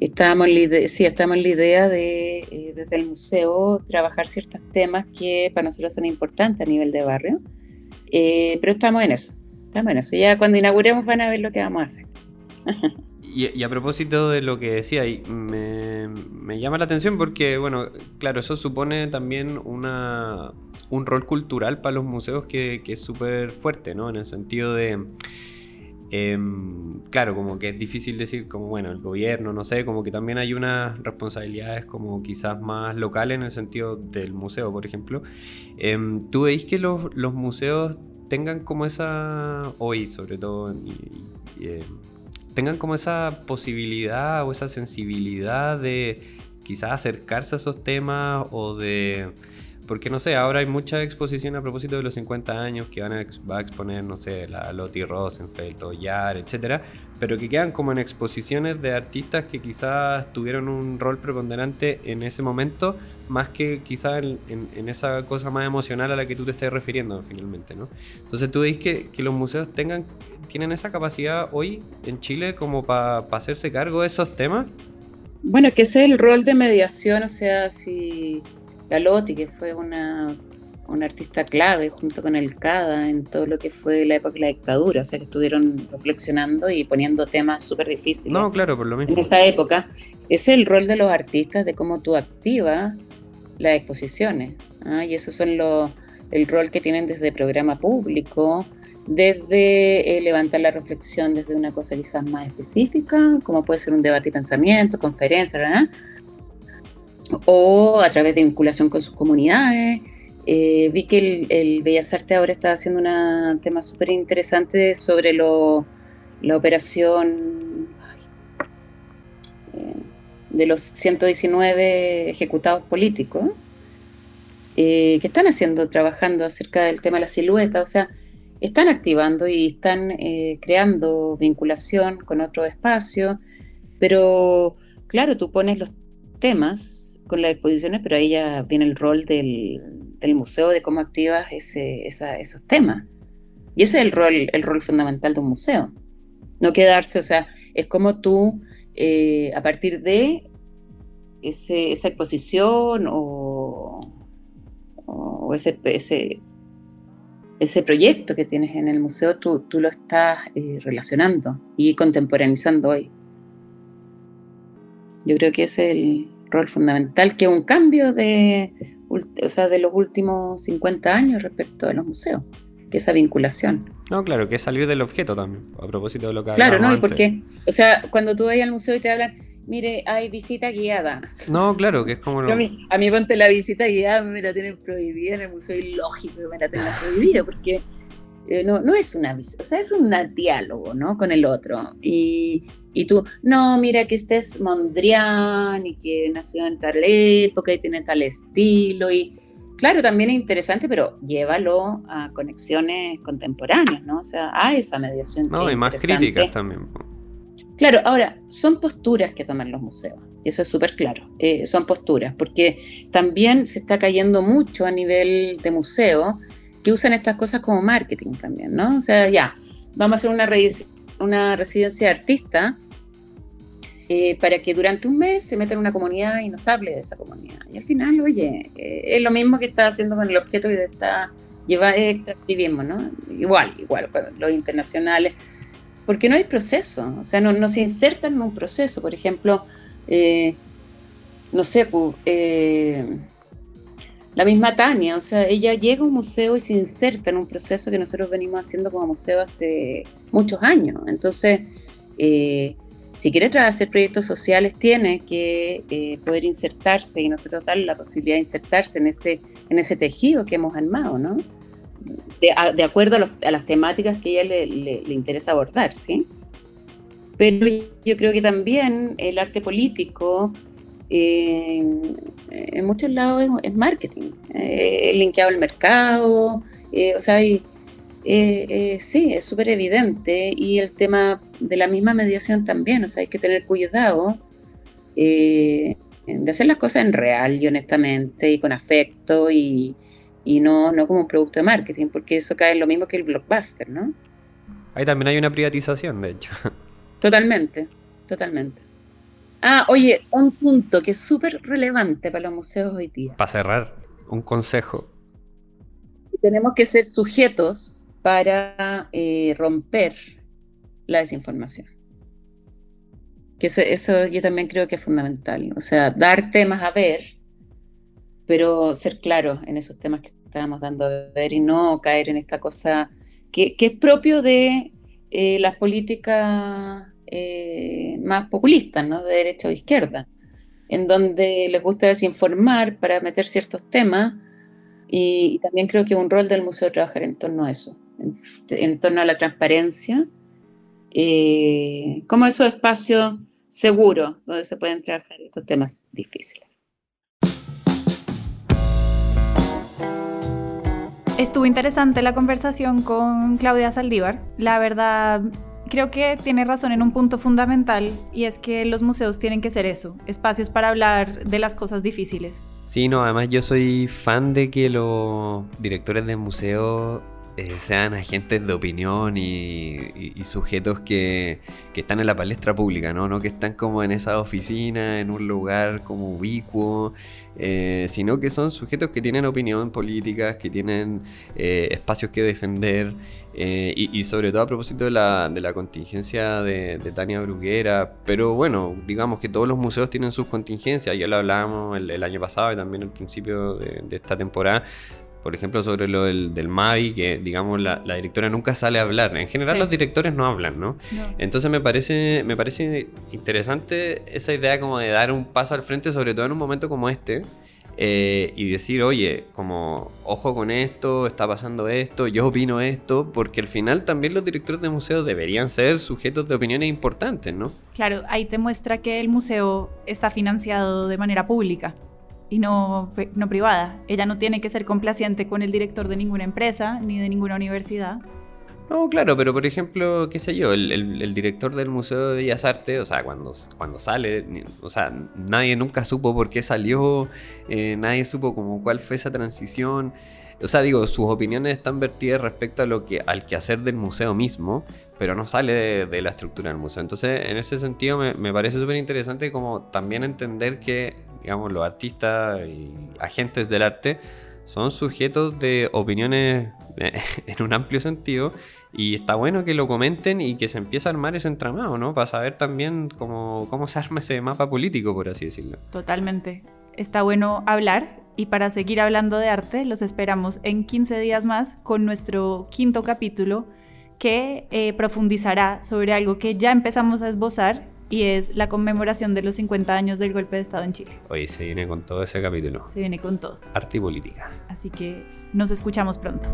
estamos, sí, estamos en la idea de, desde el museo, trabajar ciertos temas que para nosotros son importantes a nivel de barrio eh, pero estamos en eso, estamos en eso. Ya cuando inauguremos van a ver lo que vamos a hacer. y, a propósito de lo que decía, me, me llama la atención porque, bueno, claro, eso supone también una, un rol cultural para los museos que, que es súper fuerte, ¿no? En el sentido de... Em, claro, como que es difícil decir, como bueno, el gobierno, no sé, como que también hay unas responsabilidades como quizás más locales en el sentido del museo, por ejemplo. Em, ¿Tú veis que los, museos tengan como esa, hoy sobre todo, em, tengan como esa posibilidad o esa sensibilidad de quizás acercarse a esos temas o de porque no sé, ahora hay mucha exposición a propósito de los 50 años que van a, exponer, no sé, la Lottie Rosenfeld o Yar, etcétera, pero que quedan como en exposiciones de artistas que quizás tuvieron un rol preponderante en ese momento, más que quizás en, esa cosa más emocional a la que tú te estás refiriendo finalmente, ¿no? Entonces tú veis que, que los museos tengan, tienen esa capacidad hoy en Chile como para hacerse cargo de esos temas. Bueno, que ese es el rol de mediación, o sea, si Galotti, que fue una, artista clave junto con el CADA en todo lo que fue la época de la dictadura, o sea que estuvieron reflexionando y poniendo temas súper difíciles. No, claro, por lo mismo. En esa época, ese es el rol de los artistas, de cómo tú activas las exposiciones. ¿ah? Y eso son los, el rol que tienen desde programa público, desde eh, levantar la reflexión desde una cosa quizás más específica, como puede ser un debate y pensamiento, conferencia, ¿verdad? O a través de vinculación con sus comunidades. Eh, vi que el, Bellas Artes ahora está haciendo un tema súper interesante sobre la operación eh, de los 119 ejecutados políticos, eh, que están haciendo, trabajando acerca del tema de la silueta, o sea, están activando y están creando vinculación con otro espacio, pero claro, tú pones los temas con las exposiciones, pero ahí ya viene el rol del, museo de cómo activas ese, esos temas. Y ese es el rol, el rol fundamental de un museo. No quedarse, o sea, es como tú, eh, a partir de esa exposición o, ese, ese, ese, proyecto que tienes en el museo, tú, tú lo estás eh, relacionando y contemporaneizando hoy. Yo creo que es el, rol fundamental, que es un cambio de, o sea, de los últimos 50 años respecto a los museos, que esa vinculación. No, claro, que es salir del objeto también, a propósito de lo que Claro, ¿no? Y porque, o sea, cuando tú vas al museo y te hablan, mire, hay visita guiada. No, claro, que es como... A, mí, a mí ponte la visita guiada, me la tienen prohibida en el museo, ilógico que me la tengan prohibida, porque eh, no, no es una visita, o sea, es un diálogo, ¿no? Con el otro. Y, y tú, no, mira que este es Mondrian y que nació en tal época y tiene tal estilo y claro, también es interesante, pero llévalo a conexiones contemporáneas, ¿no? O sea, a esa mediación. No, y más críticas también. Claro, ahora, son posturas que toman los museos, y eso es súper claro, eh, son posturas, porque también se está cayendo mucho a nivel de museo que usan estas cosas como marketing también, ¿no? O sea, ya, vamos a hacer una, una residencia de artista eh, para que durante un mes se meta en una comunidad y nos hable de esa comunidad. Y al final, oye, eh, es lo mismo que está haciendo con el objeto que está lleva extractivismo, ¿no? Igual, igual, los internacionales, porque no hay proceso, o sea, no, no se insertan en un proceso. Por ejemplo, eh, no sé, pues, la misma Tania, o sea, ella llega a un museo y se inserta en un proceso que nosotros venimos haciendo como museo hace muchos años. Entonces, eh, si quiere hacer proyectos sociales, tiene que eh, poder insertarse y nosotros darle la posibilidad de insertarse en ese, en ese tejido que hemos armado, ¿no? De, acuerdo a, las temáticas que a ella le, interesa abordar, ¿sí? Pero yo creo que también el arte político eh, en muchos lados es, marketing, eh, linkeado al mercado, eh, o sea, eh, eh, sí, es súper evidente. Y el tema de la misma mediación también, o sea, hay que tener cuidado de hacer las cosas en real y honestamente y con afecto y, no, no como un producto de marketing, porque eso cae en lo mismo que el blockbuster, ¿no? Ahí también hay una privatización, de hecho. Totalmente, totalmente. Ah, oye, un punto que es súper relevante para los museos hoy día. Para cerrar, un consejo. Tenemos que ser sujetos para eh, romper la desinformación. Que eso, yo también creo que es fundamental. O sea, dar temas a ver, pero ser claros en esos temas que estábamos dando a ver y no caer en esta cosa que, es propio de eh, las políticas eh, más populistas, ¿no? De derecha o izquierda, en donde les gusta desinformar para meter ciertos temas y, y también creo que un rol del museo trabajar en torno a eso en, torno a la transparencia, eh, como esos espacios seguros donde se pueden trabajar estos temas difíciles. Estuvo interesante la conversación con Claudia Saldívar. La verdad, creo que tiene razón en un punto fundamental y es que los museos tienen que ser eso, espacios para hablar de las cosas difíciles. Sí, no, además yo soy fan de que los directores de museos eh, sean agentes de opinión y, sujetos que, están en la palestra pública, ¿no? ¿no? Que están como en esa oficina, en un lugar como ubicuo, eh, sino que son sujetos que tienen opinión política, que tienen eh, espacios que defender. Y, sobre todo a propósito de la, de la contingencia de, Tania Bruguera, pero bueno, digamos que todos los museos tienen sus contingencias, ya lo hablábamos el, año pasado y también al principio de, de esta temporada, por ejemplo, sobre lo del, del Mavi, que digamos la, directora nunca sale a hablar. En general los directores no hablan, ¿no? Entonces me parece, me parece interesante esa idea como de dar un paso al frente, sobre todo en un momento como este, eh, y decir, oye, como, ojo con esto, está pasando esto, yo opino esto, porque al final también los directores de museos deberían ser sujetos de opiniones importantes, ¿no? Claro, ahí te muestra que el museo está financiado de manera pública y no, no privada. Ella no tiene que ser complaciente con el director de ninguna empresa ni de ninguna universidad. No, claro, pero por ejemplo, qué sé yo, el, director del Museo de Bellas Artes, o sea, cuando, cuando sale, o sea, nadie nunca supo por qué salió, eh, nadie supo como cuál fue esa transición. O sea, digo, sus opiniones están vertidas respecto a lo que, al quehacer del museo mismo, pero no sale de, la estructura del museo. Entonces, en ese sentido, me, me parece súper interesante como también entender que digamos, los artistas y agentes del arte son sujetos de opiniones en un amplio sentido y está bueno que lo comenten y que se empiece a armar ese entramado, ¿no? Para saber también cómo, cómo se arma ese mapa político, por así decirlo. Totalmente. Está bueno hablar y para seguir hablando de arte los esperamos en 15 días más con nuestro quinto capítulo que eh, profundizará sobre algo que ya empezamos a esbozar y es la conmemoración de los 50 años del golpe de Estado en Chile. Hoy se viene con todo ese capítulo. Se viene con todo. Arte y política. Así que nos escuchamos pronto.